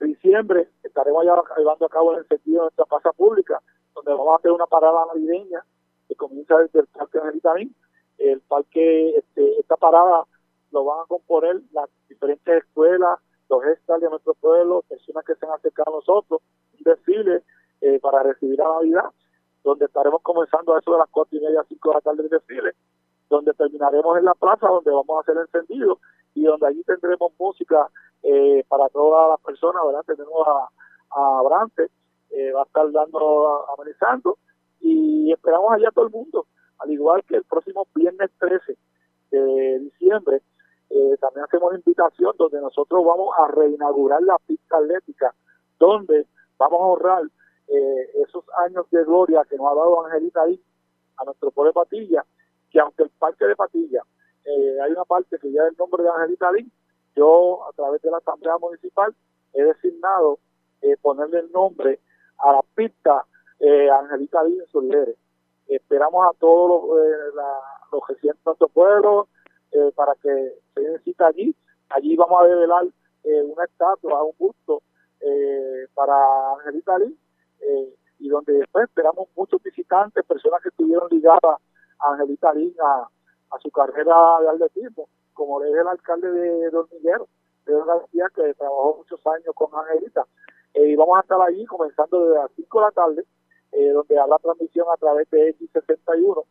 diciembre estaremos ya llevando a cabo el encendido de nuestra plaza pública, donde vamos a hacer una parada navideña que comienza desde el Parque Angelitamín. El parque, este, esta parada lo van a componer las diferentes escuelas, los gestales de nuestro pueblo, personas que se han acercado a nosotros, un desfile eh, para recibir la Navidad donde estaremos comenzando a eso de las cuatro y media, cinco de la tarde el desfile, donde terminaremos en la plaza, donde vamos a hacer encendido y donde allí tendremos música eh, para todas las personas, ¿verdad? Tenemos a, a eh, va a estar dando, amenizando y esperamos allá todo el mundo, al igual que el próximo viernes 13 de diciembre, eh, también hacemos invitación donde nosotros vamos a reinaugurar la pista atlética, donde vamos a ahorrar eh, esos años de gloria que nos ha dado Angelita ahí a nuestro pueblo de Patilla, que aunque el parque de Patilla eh, hay una parte que lleva el nombre de Angelita Lin, yo a través de la Asamblea Municipal he designado ponerle el nombre a la pista eh, Angelita Lin Solidares. Esperamos a todos los, la, los residentes de nuestro pueblo eh, para que se den cita allí. Allí vamos a develar eh, una estatua, un busto eh, para Angelita Lin eh, y donde después esperamos muchos visitantes, personas que estuvieron ligadas a Angelita Lin a, su carrera de atletismo, como es el alcalde de, de Hormiguero, Pedro García, que trabajó muchos años con Angelita. Y vamos a estar allí comenzando desde las 5 de la tarde, donde habrá transmisión a través de X61,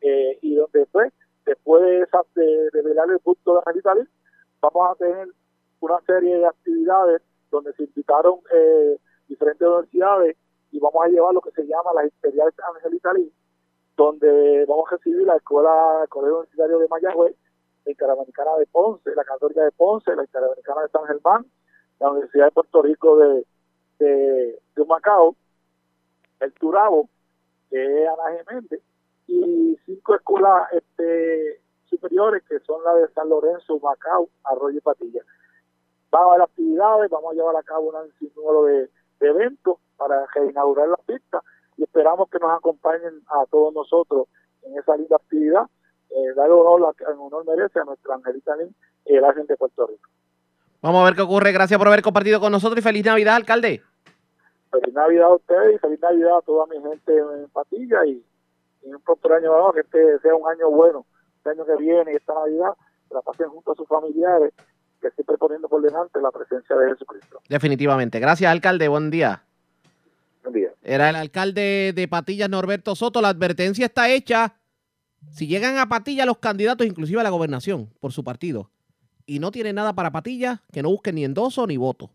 eh, y donde después, después de, esa, de, de velar el punto de Lin, vamos a tener una serie de actividades donde se invitaron eh, diferentes universidades y vamos a llevar lo que se llama las imperiales Angelita Lin, donde vamos a recibir la escuela, el Colegio Universitario de Mayagüez, la Interamericana de Ponce, la Católica de Ponce, la Interamericana de San Germán, la Universidad de Puerto Rico de, de, de Macao, el Turabo, que es Ana Geméndez, y cinco escuelas este, superiores que son las de San Lorenzo, Macao, Arroyo y Patilla. Vamos a haber actividades, vamos a llevar a cabo un sinnúmero de, de eventos para reinaugurar la pista y esperamos que nos acompañen a todos nosotros en esa linda actividad. Eh, darle honor, en honor merece a nuestra Angelita Lin, el agente de Puerto Rico. Vamos a ver qué ocurre. Gracias por haber compartido con nosotros y feliz Navidad, alcalde. Feliz Navidad a ustedes y feliz Navidad a toda mi gente en Patilla y, y un próspero año nuevo, que este sea un año bueno, este año que viene y esta Navidad, que la pasen junto a sus familiares, que siempre poniendo por delante la presencia de Jesucristo. Definitivamente. Gracias, alcalde. Buen día. Buen día. Era el alcalde de Patillas, Norberto Soto. La advertencia está hecha. Si llegan a Patillas los candidatos, inclusive a la gobernación, por su partido, y no tienen nada para Patillas, que no busquen ni endoso ni voto.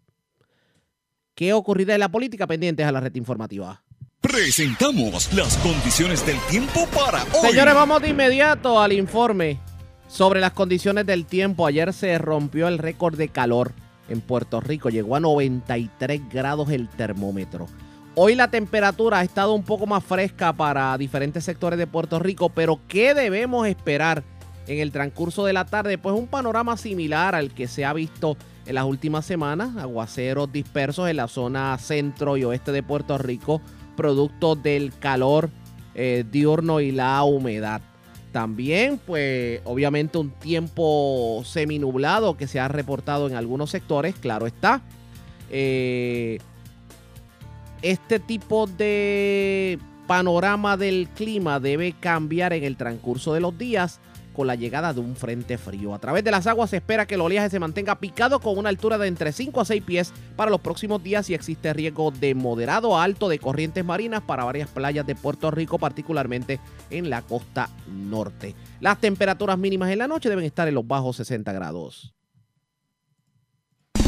¿Qué ocurrirá en la política? Pendientes a la red informativa. Presentamos las condiciones del tiempo para hoy. Señores, vamos de inmediato al informe sobre las condiciones del tiempo. Ayer se rompió el récord de calor en Puerto Rico. Llegó a 93 grados el termómetro. Hoy la temperatura ha estado un poco más fresca para diferentes sectores de Puerto Rico, pero ¿qué debemos esperar en el transcurso de la tarde? Pues un panorama similar al que se ha visto en las últimas semanas, aguaceros dispersos en la zona centro y oeste de Puerto Rico, producto del calor eh, diurno y la humedad. También, pues, obviamente un tiempo seminublado que se ha reportado en algunos sectores, claro está. Eh, este tipo de panorama del clima debe cambiar en el transcurso de los días con la llegada de un frente frío. A través de las aguas se espera que el oleaje se mantenga picado con una altura de entre 5 a 6 pies para los próximos días y existe riesgo de moderado a alto de corrientes marinas para varias playas de Puerto Rico, particularmente en la costa norte. Las temperaturas mínimas en la noche deben estar en los bajos 60 grados.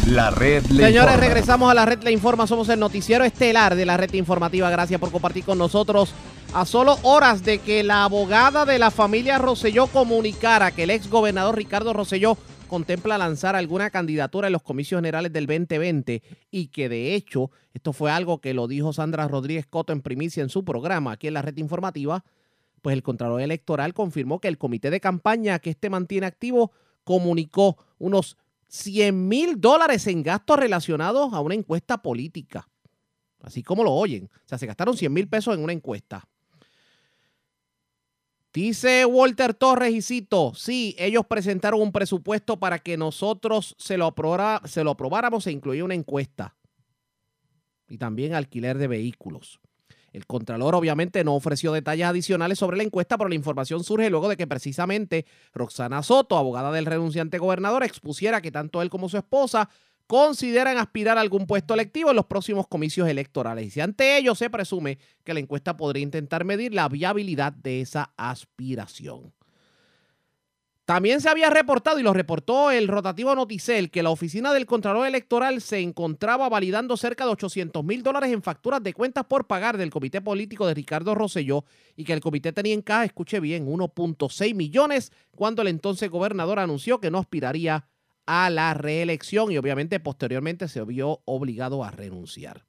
La red le Señores, informa. regresamos a la red Le Informa. Somos el noticiero estelar de la red informativa. Gracias por compartir con nosotros. A solo horas de que la abogada de la familia Rosselló comunicara que el ex gobernador Ricardo Rosselló contempla lanzar alguna candidatura en los comicios generales del 2020 y que de hecho esto fue algo que lo dijo Sandra Rodríguez Coto en primicia en su programa aquí en la red informativa, pues el Contralor Electoral confirmó que el comité de campaña que este mantiene activo comunicó unos 100 mil dólares en gastos relacionados a una encuesta política. Así como lo oyen. O sea, se gastaron 100 mil pesos en una encuesta. Dice Walter Torres y cito, sí, ellos presentaron un presupuesto para que nosotros se lo, aprobara- se lo aprobáramos e incluía una encuesta. Y también alquiler de vehículos. El Contralor obviamente no ofreció detalles adicionales sobre la encuesta, pero la información surge luego de que precisamente Roxana Soto, abogada del renunciante gobernador, expusiera que tanto él como su esposa consideran aspirar a algún puesto electivo en los próximos comicios electorales. Y ante ello se presume que la encuesta podría intentar medir la viabilidad de esa aspiración. También se había reportado, y lo reportó el rotativo Noticel, que la oficina del Contralor Electoral se encontraba validando cerca de 800 mil dólares en facturas de cuentas por pagar del comité político de Ricardo Rosselló y que el comité tenía en caja, escuche bien, 1.6 millones cuando el entonces gobernador anunció que no aspiraría a la reelección y obviamente posteriormente se vio obligado a renunciar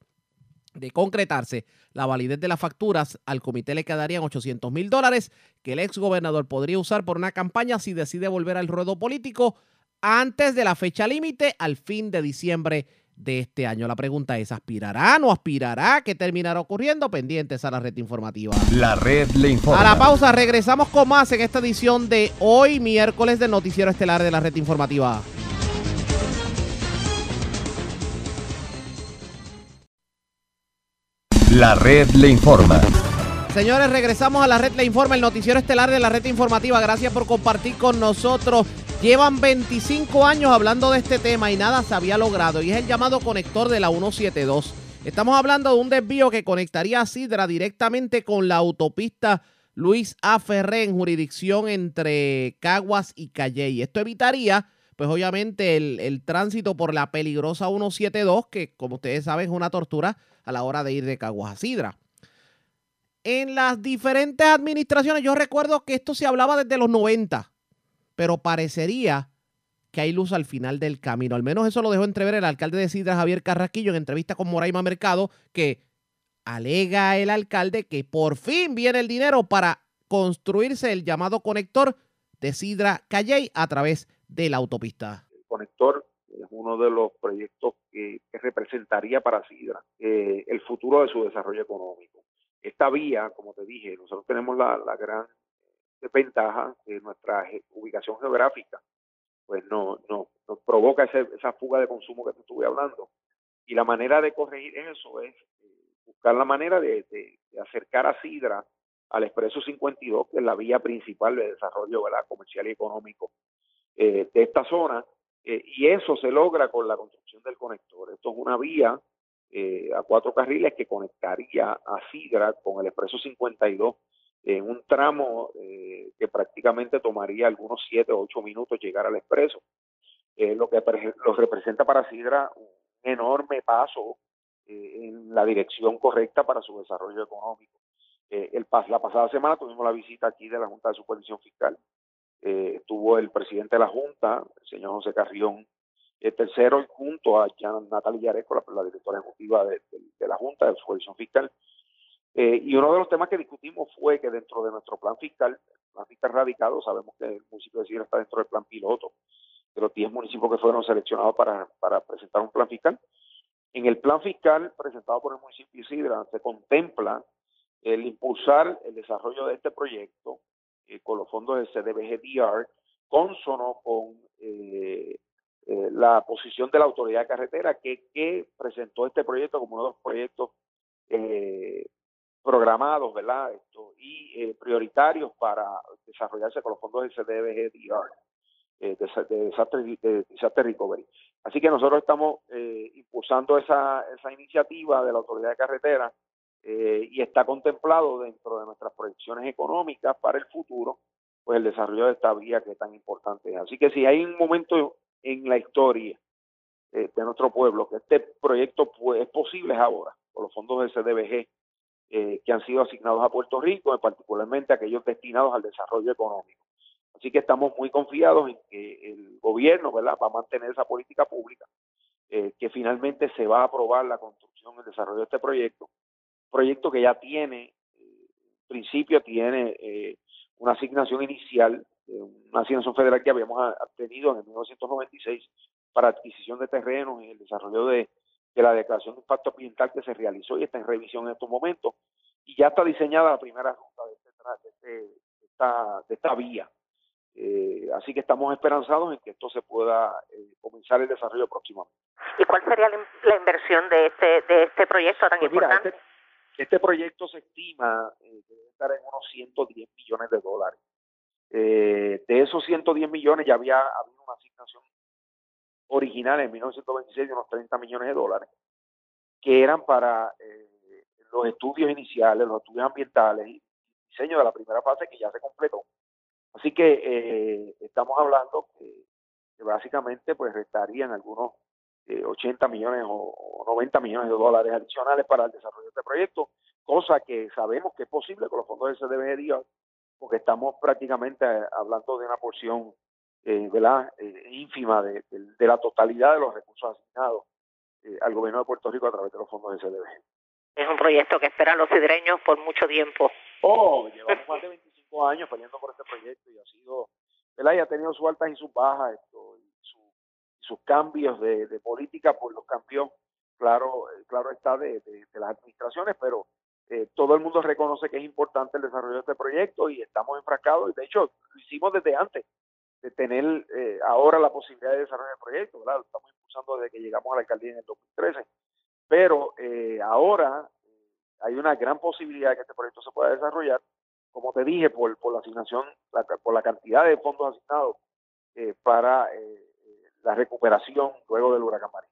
de concretarse la validez de las facturas, al comité le quedarían 800 mil dólares que el ex gobernador podría usar por una campaña si decide volver al ruedo político antes de la fecha límite al fin de diciembre de este año. La pregunta es, ¿aspirará, no aspirará? ¿Qué terminará ocurriendo? Pendientes a la red informativa. La red le informa. A la pausa, regresamos con más en esta edición de hoy, miércoles del Noticiero Estelar de la red informativa. La red le informa. Señores, regresamos a la red Le Informa, el noticiero estelar de la red informativa. Gracias por compartir con nosotros. Llevan 25 años hablando de este tema y nada se había logrado. Y es el llamado conector de la 172. Estamos hablando de un desvío que conectaría a Sidra directamente con la autopista Luis A. Ferré en jurisdicción entre Caguas y Calley. Esto evitaría, pues obviamente, el, el tránsito por la peligrosa 172, que como ustedes saben es una tortura a la hora de ir de Caguas a Sidra. En las diferentes administraciones, yo recuerdo que esto se hablaba desde los 90, pero parecería que hay luz al final del camino. Al menos eso lo dejó entrever el alcalde de Sidra, Javier Carrasquillo, en entrevista con Moraima Mercado, que alega el alcalde que por fin viene el dinero para construirse el llamado conector de Sidra Calley a través de la autopista. El conector es uno de los proyectos que, representaría para Sidra eh, el futuro de su desarrollo económico. Esta vía, como te dije, nosotros tenemos la, la gran desventaja de nuestra ubicación geográfica, pues no, no, nos provoca ese- esa fuga de consumo que te estuve hablando. Y la manera de corregir eso es eh, buscar la manera de, de- de acercar a Sidra al Expreso 52, que es la vía principal de desarrollo ¿verdad? comercial y económico eh, de esta zona, eh, y eso se logra con la construcción del conector. Esto es una vía eh, a cuatro carriles que conectaría a Sidra con el Expreso 52 en un tramo eh, que prácticamente tomaría algunos siete o ocho minutos llegar al expreso, lo que representa para Sidra un enorme paso en la dirección correcta para su desarrollo económico. La pasada semana tuvimos la visita aquí de la Junta de Supervisión Fiscal. Eh, estuvo el presidente de la Junta, el señor José Carrión, el tercero, junto a Jan- Natalia Yaresco, la, la directora ejecutiva de, la Junta de Supervisión Fiscal. Eh, y uno de los temas que discutimos fue que dentro de nuestro plan fiscal, el plan fiscal radicado, sabemos que el municipio de Sidra está dentro del plan piloto, de los 10 municipios que fueron seleccionados para, para presentar un plan fiscal. En el plan fiscal presentado por el municipio de Sidra se contempla el impulsar el desarrollo de este proyecto eh, con los fondos del CDBG-DR, consono con eh, eh, la posición de la autoridad de carretera que, presentó este proyecto como uno de los proyectos eh, programados, ¿verdad? Esto, y prioritarios para desarrollarse con los fondos del CDBG-DR, de, de, desastre, de Disaster Recovery. Así que nosotros estamos impulsando esa, esa iniciativa de la autoridad de carretera eh, y está contemplado dentro de nuestras proyecciones económicas para el futuro, pues el desarrollo de esta vía que es tan importante. Así que si hay un momento en la historia eh, de nuestro pueblo que este proyecto pues, es posible es ahora, con los fondos del CDBG eh, que han sido asignados a Puerto Rico, particularmente aquellos destinados al desarrollo económico. Así que estamos muy confiados en que el gobierno va a mantener esa política pública, eh, que finalmente se va a aprobar la construcción el desarrollo de este proyecto, proyecto que ya tiene, en principio tiene eh, una asignación inicial, eh, una asignación federal que habíamos obtenido en el 1996 para adquisición de terrenos y el desarrollo de, de la declaración de impacto ambiental que se realizó y está en revisión en estos momentos, y ya está diseñada la primera ruta de, este de este- de esta, de esta vía. Eh, así que estamos esperanzados en que esto se pueda eh, comenzar el desarrollo próximamente. ¿Y cuál sería la, la inversión de este, de este proyecto tan Pues mira, importante? este, este proyecto se estima eh, que debe estar en unos 110 millones de dólares. Eh, de esos 110 millones ya había habido una asignación original en 1926 de unos 30 millones de dólares, que eran para eh, los estudios iniciales, los estudios ambientales y diseño de la primera fase que ya se completó. Así que eh, estamos hablando que, que básicamente pues restarían algunos eh, 80 millones o, o 90 millones de dólares adicionales para el desarrollo de este proyecto, cosa que sabemos que es posible con los fondos del CDBG, porque estamos prácticamente hablando de una porción eh, ¿verdad? Eh, ínfima de, de- de la totalidad de los recursos asignados eh, al gobierno de Puerto Rico a través de los fondos del CDBG. Es un proyecto que esperan los sidreños por mucho tiempo. Oh, [laughs] llevamos más de 25 años peleando por este proyecto y ha sido, ¿verdad? Y ha tenido sus altas y sus bajas, esto, sus cambios de, de política, pues los cambios, claro, eh, claro está, de, las administraciones, pero eh, todo el mundo reconoce que es importante el desarrollo de este proyecto y estamos enfrascados, y de hecho lo hicimos desde antes de tener eh, ahora la posibilidad de desarrollar el proyecto, ¿verdad? Lo estamos impulsando desde que llegamos a la alcaldía en el 2013, pero eh, ahora eh, hay una gran posibilidad de que este proyecto se pueda desarrollar, como te dije, por, por la asignación, la, por la cantidad de fondos asignados para eh, la recuperación luego del huracán María.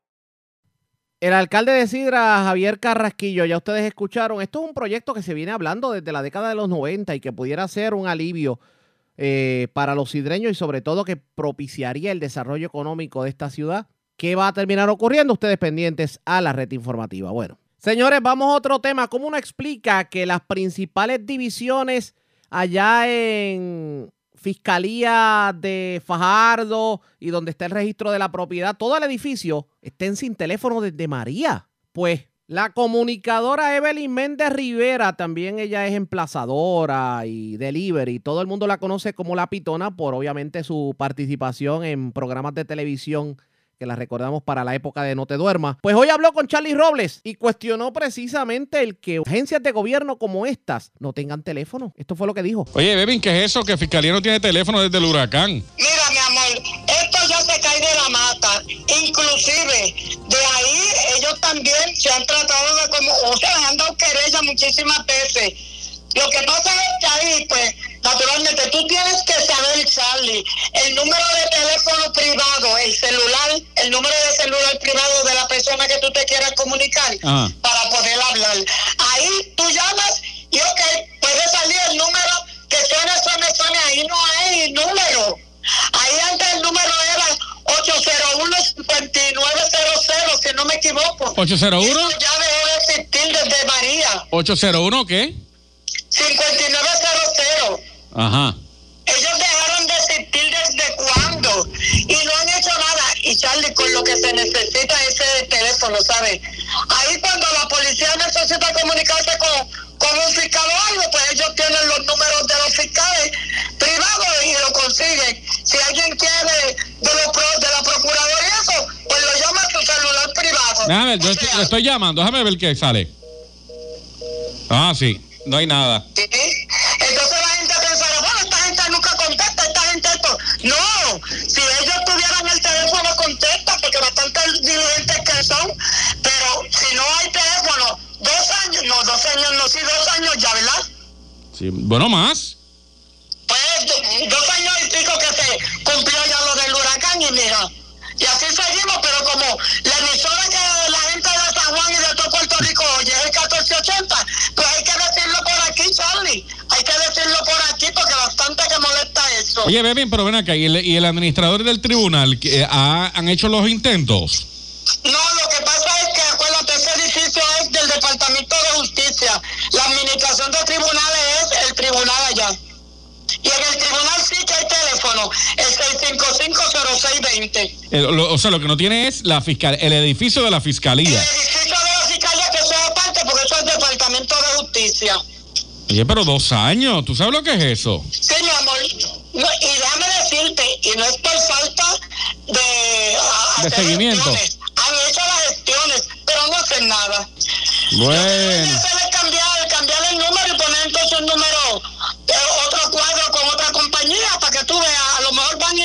El alcalde de Sidra, Javier Carrasquillo, ya ustedes escucharon, esto es un proyecto que se viene hablando desde la década de los 90 y que pudiera ser un alivio eh, para los sidreños y sobre todo que propiciaría el desarrollo económico de esta ciudad. ¿Qué va a terminar ocurriendo? Ustedes pendientes a la red informativa. Bueno, señores, vamos a otro tema. ¿Cómo uno explica que las principales divisiones allá en Fiscalía de Fajardo y donde está el registro de la propiedad, todo el edificio estén sin teléfono desde María? Pues la comunicadora Evelyn Méndez Rivera, también ella es emplazadora y delivery. Todo el mundo la conoce como La Pitona por obviamente su participación en programas de televisión que la recordamos para la época de No Te Duermas. Pues hoy habló con Charlie Robles y cuestionó precisamente el que agencias de gobierno como estas no tengan teléfono. Esto fue lo que dijo. Oye, Bevin, ¿qué es eso? Que Fiscalía no tiene teléfono desde el huracán. Mira, mi amor, esto ya se cae de la mata. Inclusive, de ahí ellos también se han tratado de como, o sea, han dado querella muchísimas veces. Lo que pasa es que ahí, pues, naturalmente, tú tienes que saber, Charlie, el número de teléfono privado, el celular, el número de celular privado de la persona que tú te quieras comunicar Ah. para poder hablar. Ahí tú llamas y, ok, puede salir el número que suene, suene, suene, ahí no hay número. Ahí antes el número era 801-5900, si no me equivoco. ¿801? Eso ya dejó de existir desde María. ¿801 qué? 5900. Ajá. Ellos dejaron de existir desde cuándo y no han hecho nada. Y Charlie, con lo que se necesita es ese teléfono, ¿sabes? Ahí cuando la policía necesita comunicarse con, con un fiscal o algo, pues ellos tienen los números de los fiscales privados y lo consiguen. Si alguien quiere de, los pro- de la procuraduría y eso, pues lo llama a su celular privado. Déjame ver, yo estoy llamando, déjame ver qué sale. Ah, sí, no hay nada. Entonces la gente pensará, bueno, esta gente nunca contesta, esta gente esto. No, si ellos tuvieran el teléfono contesta, porque bastante diligentes que son, pero si no hay teléfono, dos años, no, dos años, no, sí, dos años ya, ¿verdad? Sí, bueno, más. Pues do- dos años y pico que se cumplió ya lo del huracán y mira, y así seguimos, pero como la emisora que la gente de San Juan y de todo Puerto Rico oye es el 1480, pues hay que decirlo por aquí, Charlie, hay que decirlo por aquí porque bastante que molesta eso. Oye, Bevin, pero ven acá, ¿y el, y el administrador del tribunal que, eh, ha- han hecho los intentos? No, lo que pasa es que, acuérdate, ese edificio es del Departamento de Justicia. La administración de tribunales es el tribunal allá. Y en el tribunal sí que hay teléfono, el 655-0620. Eh, lo- o sea, lo que no tiene es la fiscal, el edificio de la fiscalía. El edificio de la fiscalía que es aparte porque eso es Departamento de Justicia. Oye, pero dos años, ¿tú sabes lo que es eso? Sí, mi amor. No, y déjame decirte, y no es por falta de... ah, De hacer seguimiento. gestiones. Han hecho las gestiones, pero no hacen nada. Bueno. Hacer cambiar, cambiar el número y poner entonces un número, eh, otro cuadro con otra compañía para que tú veas. A lo mejor van y,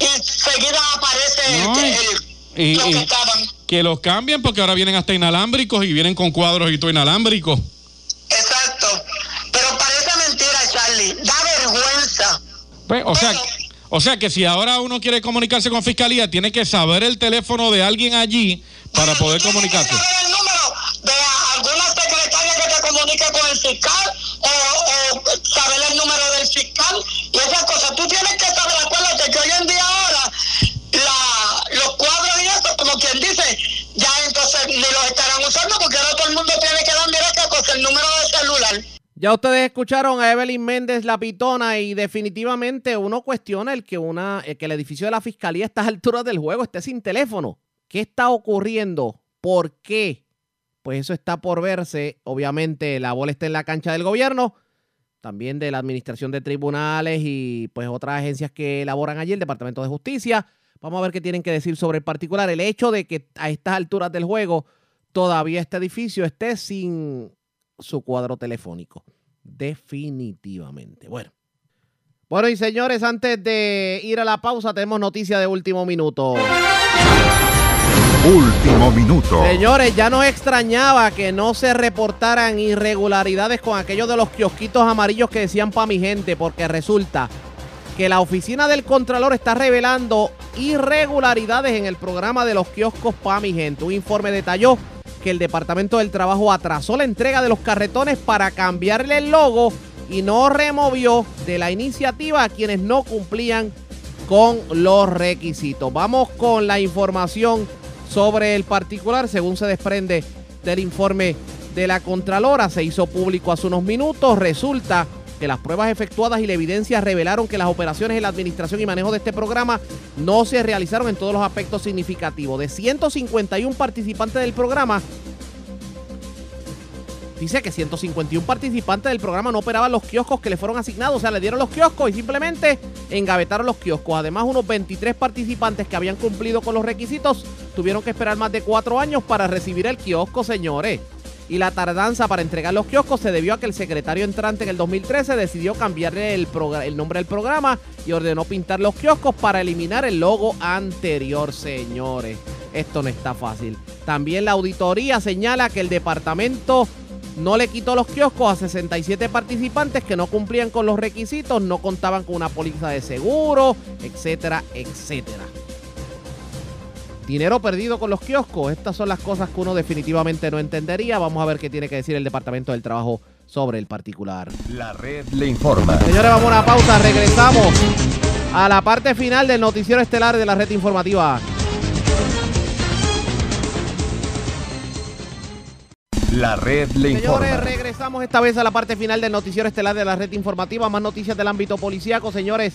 y enseguida aparece No, el, el- Y, lo que y estaban. que los cambien porque ahora vienen hasta inalámbricos y vienen con cuadros y todo inalámbrico. Pues, o sea, o sea que si ahora uno quiere comunicarse con fiscalía, tiene que saber el teléfono de alguien allí para poder comunicarse. Que saber el número de alguna secretaria que te comunica con el fiscal o, saber el número del fiscal y esas cosas. Tú tienes que saber, acuérdate que hoy en día ahora la, los cuadros y eso, como quien dice, ya entonces ni los estarán usando porque ahora todo el mundo tiene que dar mira el número de celular. Ya ustedes escucharon a Evelyn Méndez, la pitona, y definitivamente uno cuestiona el que, una, el que el edificio de la fiscalía a estas alturas del juego esté sin teléfono. ¿Qué está ocurriendo? ¿Por qué? Pues eso está por verse. Obviamente la bola está en la cancha del gobierno, también de la administración de tribunales y pues otras agencias que elaboran allí, el Departamento de Justicia. Vamos a ver qué tienen que decir sobre el particular. El hecho de que a estas alturas del juego todavía este edificio esté sin su cuadro telefónico. Definitivamente. Bueno. Bueno, y señores, antes de ir a la pausa, tenemos noticia de último minuto. Último minuto. Señores, ya nos extrañaba que no se reportaran irregularidades con aquellos de los kiosquitos amarillos que decían pa' mi gente, porque resulta que la oficina del Contralor está revelando irregularidades en el programa de los kioscos pa' mi gente. Un informe detalló que el Departamento del Trabajo atrasó la entrega de los carretones para cambiarle el logo y no removió de la iniciativa a quienes no cumplían con los requisitos. Vamos con la información sobre el particular, según se desprende del informe de la Contralora, se hizo público hace unos minutos, resulta que las pruebas efectuadas y la evidencia revelaron que las operaciones en la administración y manejo de este programa no se realizaron en todos los aspectos significativos. De 151 participantes del programa, dice que 151 participantes del programa no operaban los kioscos que le fueron asignados, o sea, le dieron los kioscos y simplemente engavetaron los kioscos. Además, unos 23 participantes que habían cumplido con los requisitos tuvieron que esperar más de cuatro años para recibir el kiosco, señores. Y la tardanza para entregar los kioscos se debió a que el secretario entrante en el 2013 decidió cambiarle el, el nombre del programa y ordenó pintar los kioscos para eliminar el logo anterior, señores. Esto no está fácil. También la auditoría señala que el departamento no le quitó los kioscos a 67 participantes que no cumplían con los requisitos, no contaban con una póliza de seguro, etcétera, etcétera. Dinero perdido con los kioscos. Estas son las cosas que uno definitivamente no entendería. Vamos a ver qué tiene que decir el Departamento del Trabajo sobre el particular. La red le informa. Señores, vamos a una pausa. Regresamos a la parte final del noticiero estelar de la red informativa. La red le informa. Señores, regresamos esta vez a la parte final del noticiero estelar de la red informativa. Más noticias del ámbito policíaco, señores.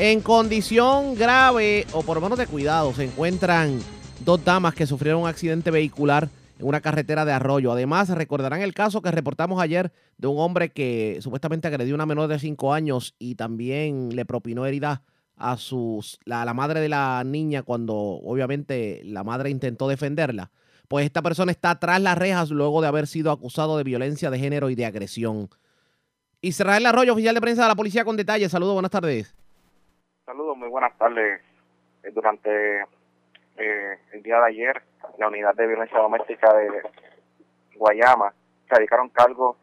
En condición grave, o por lo menos de cuidado, se encuentran dos damas que sufrieron un accidente vehicular en una carretera de arroyo. Además, recordarán el caso que reportamos ayer de un hombre que supuestamente agredió a una menor de 5 años y también le propinó heridas a sus, la, la madre de la niña cuando obviamente la madre intentó defenderla. Pues esta persona está tras las rejas luego de haber sido acusado de violencia de género y de agresión. Israel Arroyo, oficial de prensa de la policía con detalles. Saludos, buenas tardes. Saludos, muy buenas tardes. Eh, Durante eh, el día de ayer, la unidad de violencia doméstica de Guayama radicaron cargos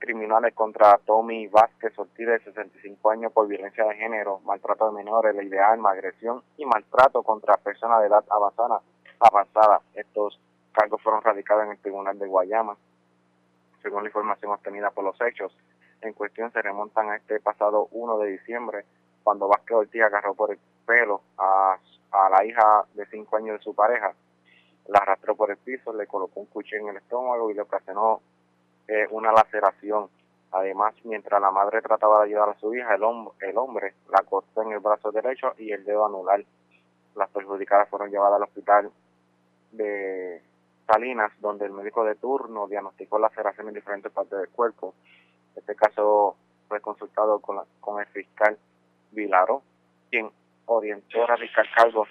criminales contra Tommy Vázquez Ortiz, de 65 años, por violencia de género, maltrato de menores, ley de arma, agresión y maltrato contra personas de edad avanzada. avanzada. Estos cargos fueron radicados en el Tribunal de Guayama. Según la información obtenida por los hechos, en cuestión se remontan a este pasado 1 de diciembre, cuando Vázquez Ortiz agarró por el pelo a, a la hija de 5 años de su pareja, la arrastró por el piso, le colocó un cuchillo en el estómago y le ocasionó eh, una laceración. Además, mientras la madre trataba de ayudar a su hija, el, hom el hombre la cortó en el brazo derecho y el dedo anular. Las perjudicadas fueron llevadas al hospital de Salinas, donde el médico de turno diagnosticó laceración en diferentes partes del cuerpo. Este caso fue consultado con, la, con el fiscal Vilaro, quien orientó a radicar cargos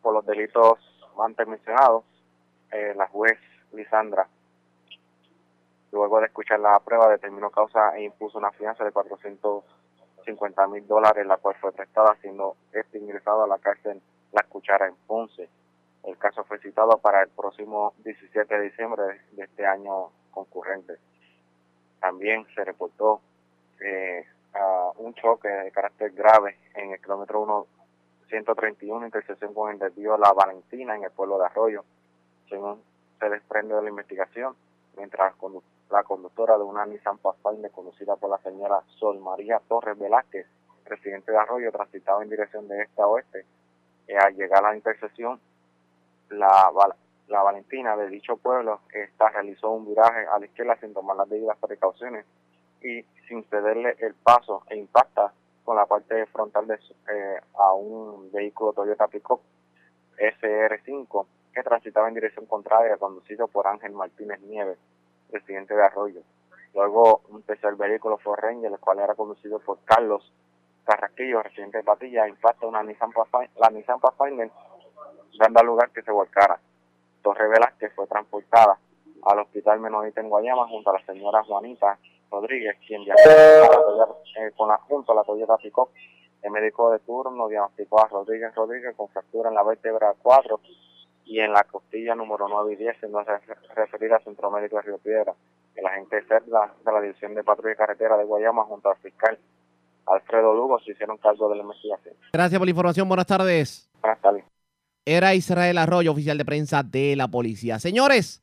por los delitos antes mencionados. Eh, la juez Lisandra, luego de escuchar la prueba, determinó causa e impuso una fianza de 450 mil dólares, la cual fue prestada, siendo este ingresado a la cárcel La Cuchara en Ponce. El caso fue citado para el próximo 17 de diciembre de este año concurrente. También se reportó eh, uh, un choque de carácter grave en el kilómetro 1 131, intersección con el desvío La Valentina en el pueblo de Arroyo. Según se desprende de la investigación, mientras condu la conductora de una Nissan Pathfinder conducida por la señora Sol María Torres Velázquez, residente de Arroyo, transitaba en dirección de este a oeste. Eh, al llegar a la intersección, la, la Valentina de dicho pueblo, esta realizó un viraje a la izquierda sin tomar las debidas precauciones y sin cederle el paso e impacta con la parte frontal de eh, a un vehículo Toyota Pickup SR5 que transitaba en dirección contraria conducido por Ángel Martínez Nieves, presidente de Arroyo. Luego un tercer vehículo Ford Ranger, el cual era conducido por Carlos Carrasquillo, residente de Patilla, impacta una Nissan Pathfinder, la Nissan Pathfinder, dando lugar que se volcara. Esto revela que fue transportada al hospital Menonita en Guayama junto a la señora Juanita Rodríguez, quien la Toyota- eh, con la, junto a la Toyota Pickup. El médico de turno diagnosticó a Rodríguez Rodríguez con fractura en la vértebra 4 y en la costilla número 9 y 10, siendo re- referida al Centro Médico de Río Piedra. El agente CERDA de la División de Patrulla y Carretera de Guayama junto al fiscal Alfredo Lugo se hicieron cargo de la investigación. Gracias por la información. Buenas tardes. Buenas tardes. Era Israel Arroyo, oficial de prensa de la policía. Señores,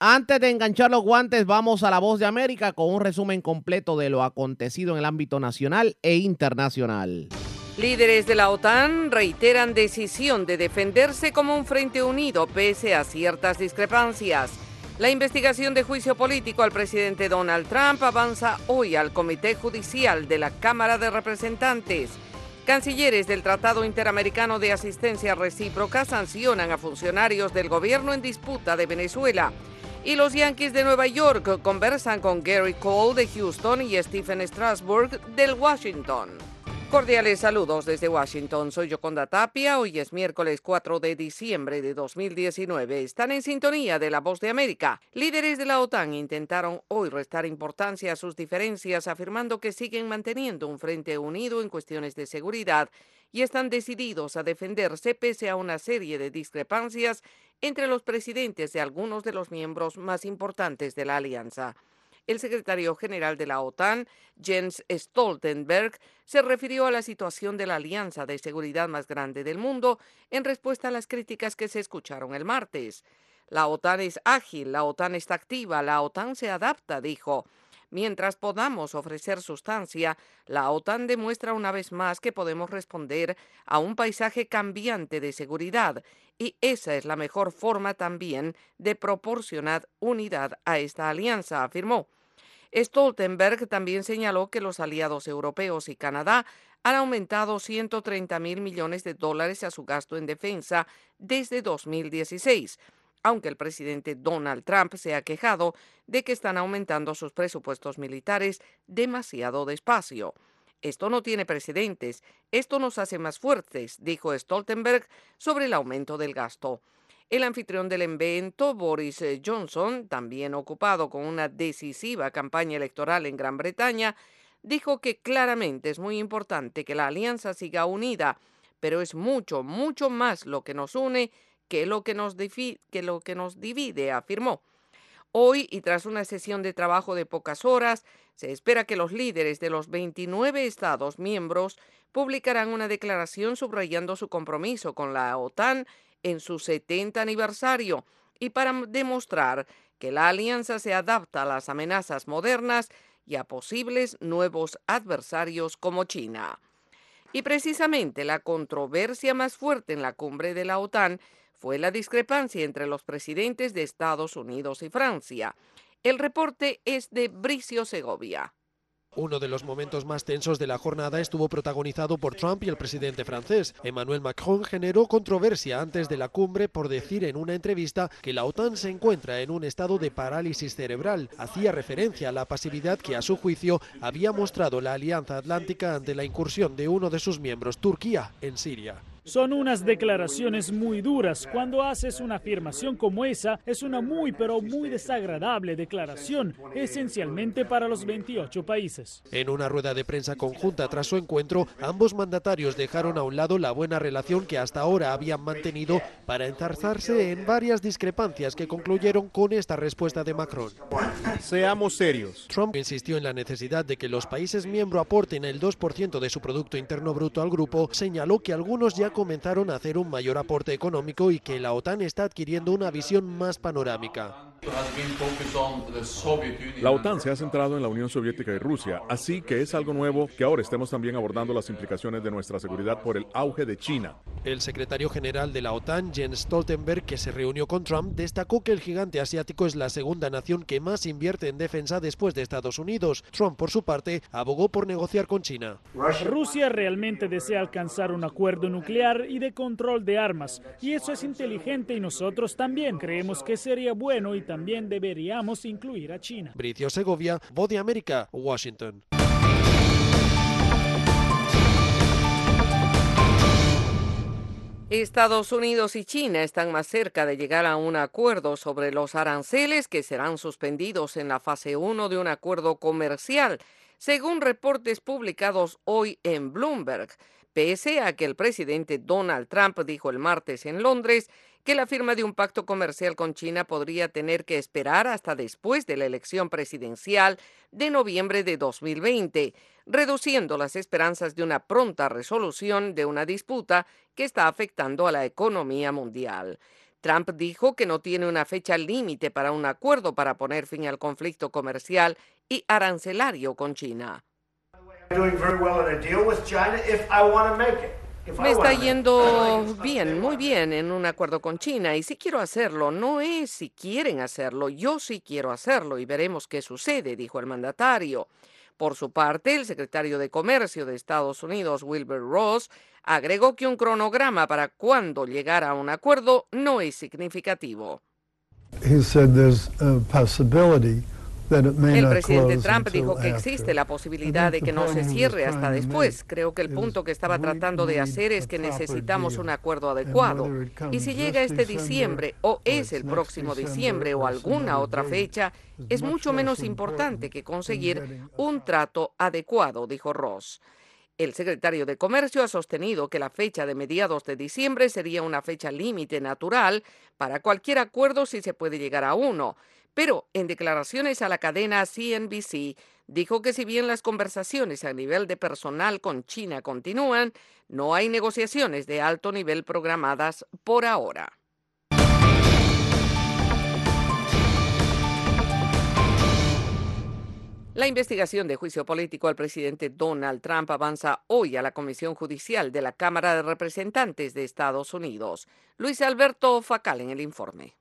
antes de enganchar los guantes, vamos a la voz de América con un resumen completo de lo acontecido en el ámbito nacional e internacional. Líderes de la OTAN reiteran decisión de defenderse como un frente unido pese a ciertas discrepancias. La investigación de juicio político al presidente Donald Trump avanza hoy al Comité Judicial de la Cámara de Representantes. Cancilleres del Tratado Interamericano de Asistencia Recíproca sancionan a funcionarios del gobierno en disputa de Venezuela. Y los Yankees de Nueva York conversan con Gary Cole de Houston y Stephen Strasburg del Washington. Cordiales saludos desde Washington. Soy Yoconda Tapia. Hoy es miércoles 4 de diciembre de 2019. Están en sintonía de La Voz de América. Líderes de la OTAN intentaron hoy restar importancia a sus diferencias, afirmando que siguen manteniendo un frente unido en cuestiones de seguridad y están decididos a defenderse pese a una serie de discrepancias entre los presidentes de algunos de los miembros más importantes de la alianza. El secretario general de la OTAN, Jens Stoltenberg, se refirió a la situación de la alianza de seguridad más grande del mundo en respuesta a las críticas que se escucharon el martes. La OTAN es ágil, la OTAN está activa, la OTAN se adapta, dijo. Mientras podamos ofrecer sustancia, la OTAN demuestra una vez más que podemos responder a un paisaje cambiante de seguridad y esa es la mejor forma también de proporcionar unidad a esta alianza, afirmó. Stoltenberg también señaló que los aliados europeos y Canadá han aumentado 130 mil millones de dólares a su gasto en defensa desde 2016, aunque el presidente Donald Trump se ha quejado de que están aumentando sus presupuestos militares demasiado despacio. Esto no tiene precedentes, esto nos hace más fuertes, dijo Stoltenberg sobre el aumento del gasto. El anfitrión del evento, Boris eh, Johnson, también ocupado con una decisiva campaña electoral en Gran Bretaña, dijo que claramente es muy importante que la alianza siga unida, pero es mucho, mucho más lo que nos une que lo que nos, que lo que nos divide, afirmó. Hoy, y tras una sesión de trabajo de pocas horas, se espera que los líderes de los 29 Estados miembros publicarán una declaración subrayando su compromiso con la OTAN en su 70 aniversario y para demostrar que la alianza se adapta a las amenazas modernas y a posibles nuevos adversarios como China. Y precisamente la controversia más fuerte en la cumbre de la OTAN fue la discrepancia entre los presidentes de Estados Unidos y Francia. El reporte es de Bricio Segovia. Uno de los momentos más tensos de la jornada estuvo protagonizado por Trump y el presidente francés. Emmanuel Macron generó controversia antes de la cumbre por decir en una entrevista que la OTAN se encuentra en un estado de parálisis cerebral. Hacía referencia a la pasividad que a su juicio había mostrado la Alianza Atlántica ante la incursión de uno de sus miembros, Turquía, en Siria. Son unas declaraciones muy duras. Cuando haces una afirmación como esa, es una muy pero muy desagradable declaración, esencialmente para los 28 países. En una rueda de prensa conjunta tras su encuentro, ambos mandatarios dejaron a un lado la buena relación que hasta ahora habían mantenido para enzarzarse en varias discrepancias que concluyeron con esta respuesta de Macron. Seamos serios. Trump insistió en la necesidad de que los países miembros aporten el 2% de su Producto Interno Bruto al grupo, señaló que algunos ya comenzaron a hacer un mayor aporte económico y que la OTAN está adquiriendo una visión más panorámica. La OTAN se ha centrado en la Unión Soviética y Rusia, así que es algo nuevo que ahora estemos también abordando las implicaciones de nuestra seguridad por el auge de China. El secretario general de la OTAN, Jens Stoltenberg, que se reunió con Trump, destacó que el gigante asiático es la segunda nación que más invierte en defensa después de Estados Unidos. Trump, por su parte, abogó por negociar con China. Rusia realmente desea alcanzar un acuerdo nuclear y de control de armas, y eso es inteligente y nosotros también creemos que sería bueno y también deberíamos incluir a China. Bricio Segovia, Voz de América, Washington. Estados Unidos y China están más cerca de llegar a un acuerdo sobre los aranceles que serán suspendidos en la fase 1 de un acuerdo comercial, según reportes publicados hoy en Bloomberg, pese a que el presidente Donald Trump dijo el martes en Londres que la firma de un pacto comercial con China podría tener que esperar hasta después de la elección presidencial de noviembre de 2020, reduciendo las esperanzas de una pronta resolución de una disputa que está afectando a la economía mundial. Trump dijo que no tiene una fecha límite para un acuerdo para poner fin al conflicto comercial y arancelario con China. Me está yendo bien, muy bien en un acuerdo con China y si quiero hacerlo, no es si quieren hacerlo, yo sí quiero hacerlo y veremos qué sucede, dijo el mandatario. Por su parte, el secretario de Comercio de Estados Unidos, Wilbur Ross, agregó que un cronograma para cuándo llegar a un acuerdo no es significativo. El presidente Trump dijo que existe la posibilidad de que no se cierre hasta después. Creo que el punto que estaba tratando de hacer es que necesitamos un acuerdo adecuado. Y si llega este diciembre o es el próximo diciembre o alguna otra fecha, es mucho menos importante que conseguir un trato adecuado, dijo Ross. El secretario de Comercio ha sostenido que la fecha de mediados de diciembre sería una fecha límite natural para cualquier acuerdo si se puede llegar a uno. Pero en declaraciones a la cadena CNBC dijo que si bien las conversaciones a nivel de personal con China continúan, no hay negociaciones de alto nivel programadas por ahora. La investigación de juicio político al presidente Donald Trump avanza hoy a la Comisión Judicial de la Cámara de Representantes de Estados Unidos. Luis Alberto Facal en el informe.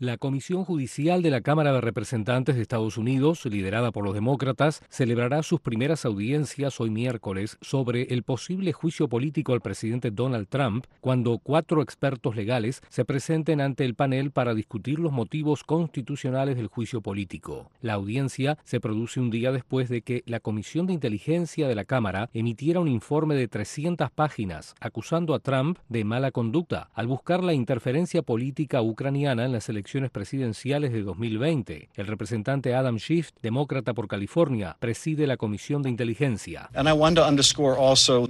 La Comisión Judicial de la Cámara de Representantes de Estados Unidos, liderada por los demócratas, celebrará sus primeras audiencias hoy miércoles sobre el posible juicio político al presidente Donald Trump cuando cuatro expertos legales se presenten ante el panel para discutir los motivos constitucionales del juicio político. La audiencia se produce un día después de que la Comisión de Inteligencia de la Cámara emitiera un informe de 300 páginas acusando a Trump de mala conducta al buscar la interferencia política ucraniana en las elecciones presidenciales de 2020. El representante Adam Schiff, demócrata por California, preside la Comisión de Inteligencia.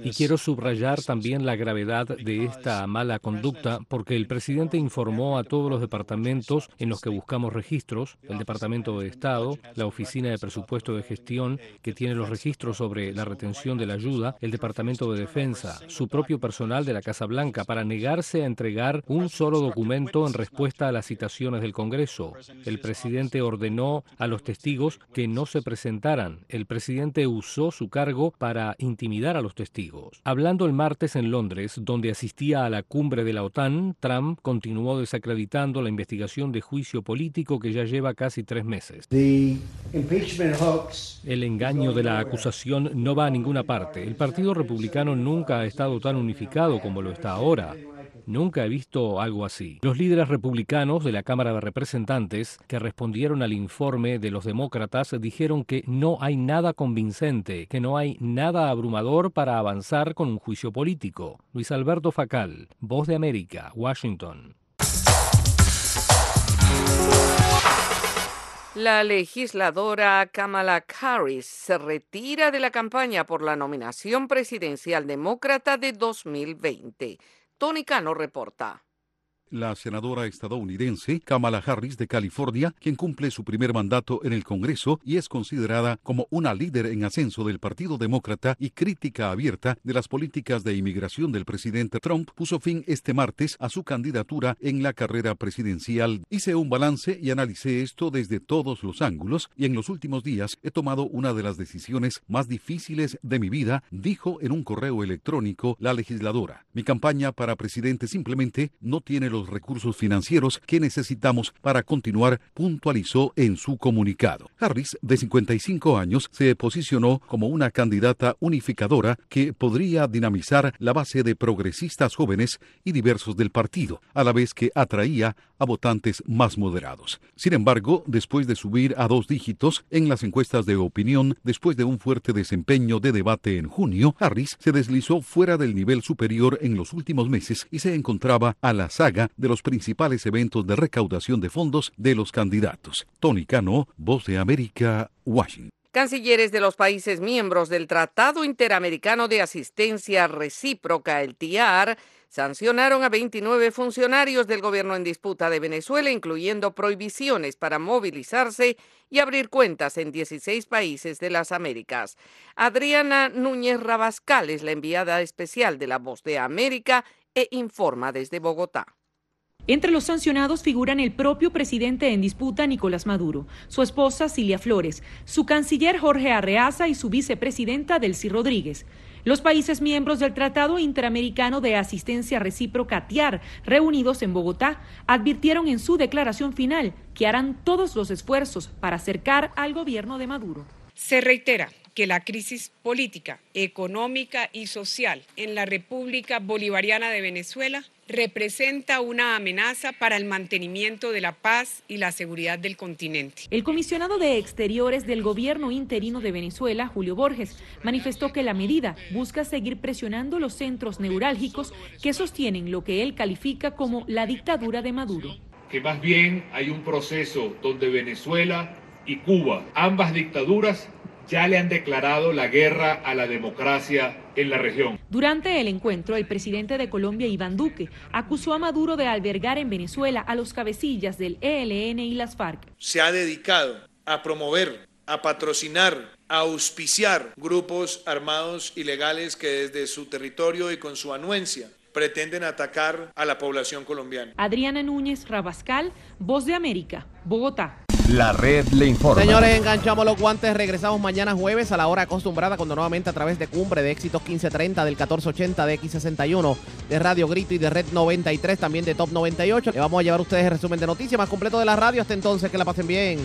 Y quiero subrayar también la gravedad de esta mala conducta porque el presidente informó a todos los departamentos en los que buscamos registros, el Departamento de Estado, la Oficina de Presupuesto de Gestión, que tiene los registros sobre la retención de la ayuda, el Departamento de Defensa, su propio personal de la Casa Blanca, para negarse a entregar un solo documento en respuesta a la citación del Congreso. El presidente ordenó a los testigos que no se presentaran. El presidente usó su cargo para intimidar a los testigos. Hablando el martes en Londres, donde asistía a la cumbre de la OTAN, Trump continuó desacreditando la investigación de juicio político que ya lleva casi tres meses. El engaño de la acusación no va a ninguna parte. El Partido Republicano nunca ha estado tan unificado como lo está ahora. Nunca he visto algo así. Los líderes republicanos de la Cámara de Representantes que respondieron al informe de los demócratas dijeron que no hay nada convincente, que no hay nada abrumador para avanzar con un juicio político. Luis Alberto Facal, Voz de América, Washington. La legisladora Kamala Harris se retira de la campaña por la nominación presidencial demócrata de 2020. Tony Cano reporta. La senadora estadounidense Kamala Harris de California, quien cumple su primer mandato en el Congreso y es considerada como una líder en ascenso del Partido Demócrata y crítica abierta de las políticas de inmigración del presidente Trump, puso fin este martes a su candidatura en la carrera presidencial. Hice un balance y analicé esto desde todos los ángulos y en los últimos días he tomado una de las decisiones más difíciles de mi vida, dijo en un correo electrónico la legisladora. Mi campaña para presidente simplemente no tiene los recursos financieros que necesitamos para continuar, puntualizó en su comunicado. Harris, de 55 años, se posicionó como una candidata unificadora que podría dinamizar la base de progresistas jóvenes y diversos del partido, a la vez que atraía a votantes más moderados. Sin embargo, después de subir a dos dígitos en las encuestas de opinión, después de un fuerte desempeño de debate en junio, Harris se deslizó fuera del nivel superior en los últimos meses y se encontraba a la saga de los principales eventos de recaudación de fondos de los candidatos. Tony Cano, Voz de América, Washington. Cancilleres de los países miembros del Tratado Interamericano de Asistencia Recíproca, el TIAR, sancionaron a 29 funcionarios del gobierno en disputa de Venezuela, incluyendo prohibiciones para movilizarse y abrir cuentas en 16 países de las Américas. Adriana Núñez Rabascal es la enviada especial de la Voz de América e informa desde Bogotá. Entre los sancionados figuran el propio presidente en disputa Nicolás Maduro, su esposa Cilia Flores, su canciller Jorge Arreaza y su vicepresidenta Delcy Rodríguez. Los países miembros del Tratado Interamericano de Asistencia Recíproca TIAR, reunidos en Bogotá, advirtieron en su declaración final que harán todos los esfuerzos para acercar al gobierno de Maduro. Se reitera que la crisis política, económica y social en la República Bolivariana de Venezuela representa una amenaza para el mantenimiento de la paz y la seguridad del continente. El comisionado de Exteriores del gobierno interino de Venezuela, Julio Borges, manifestó que la medida busca seguir presionando los centros neurálgicos que sostienen lo que él califica como la dictadura de Maduro. Que más bien hay un proceso donde Venezuela y Cuba, ambas dictaduras, ya le han declarado la guerra a la democracia en la región. Durante el encuentro, el presidente de Colombia, Iván Duque, acusó a Maduro de albergar en Venezuela a los cabecillas del ELN y las FARC. Se ha dedicado a promover, a patrocinar, a auspiciar grupos armados ilegales que desde su territorio y con su anuencia pretenden atacar a la población colombiana. Adriana Núñez Rabascal, Voz de América, Bogotá. La red le informa. Señores, enganchamos los guantes. Regresamos mañana jueves a la hora acostumbrada, cuando nuevamente a través de Cumbre de Éxitos 1530, del 1480, de X61, de Radio Grito y de Red 93, también de Top 98. Le vamos a llevar a ustedes el resumen de noticias más completo de la radio. Hasta entonces, que la pasen bien.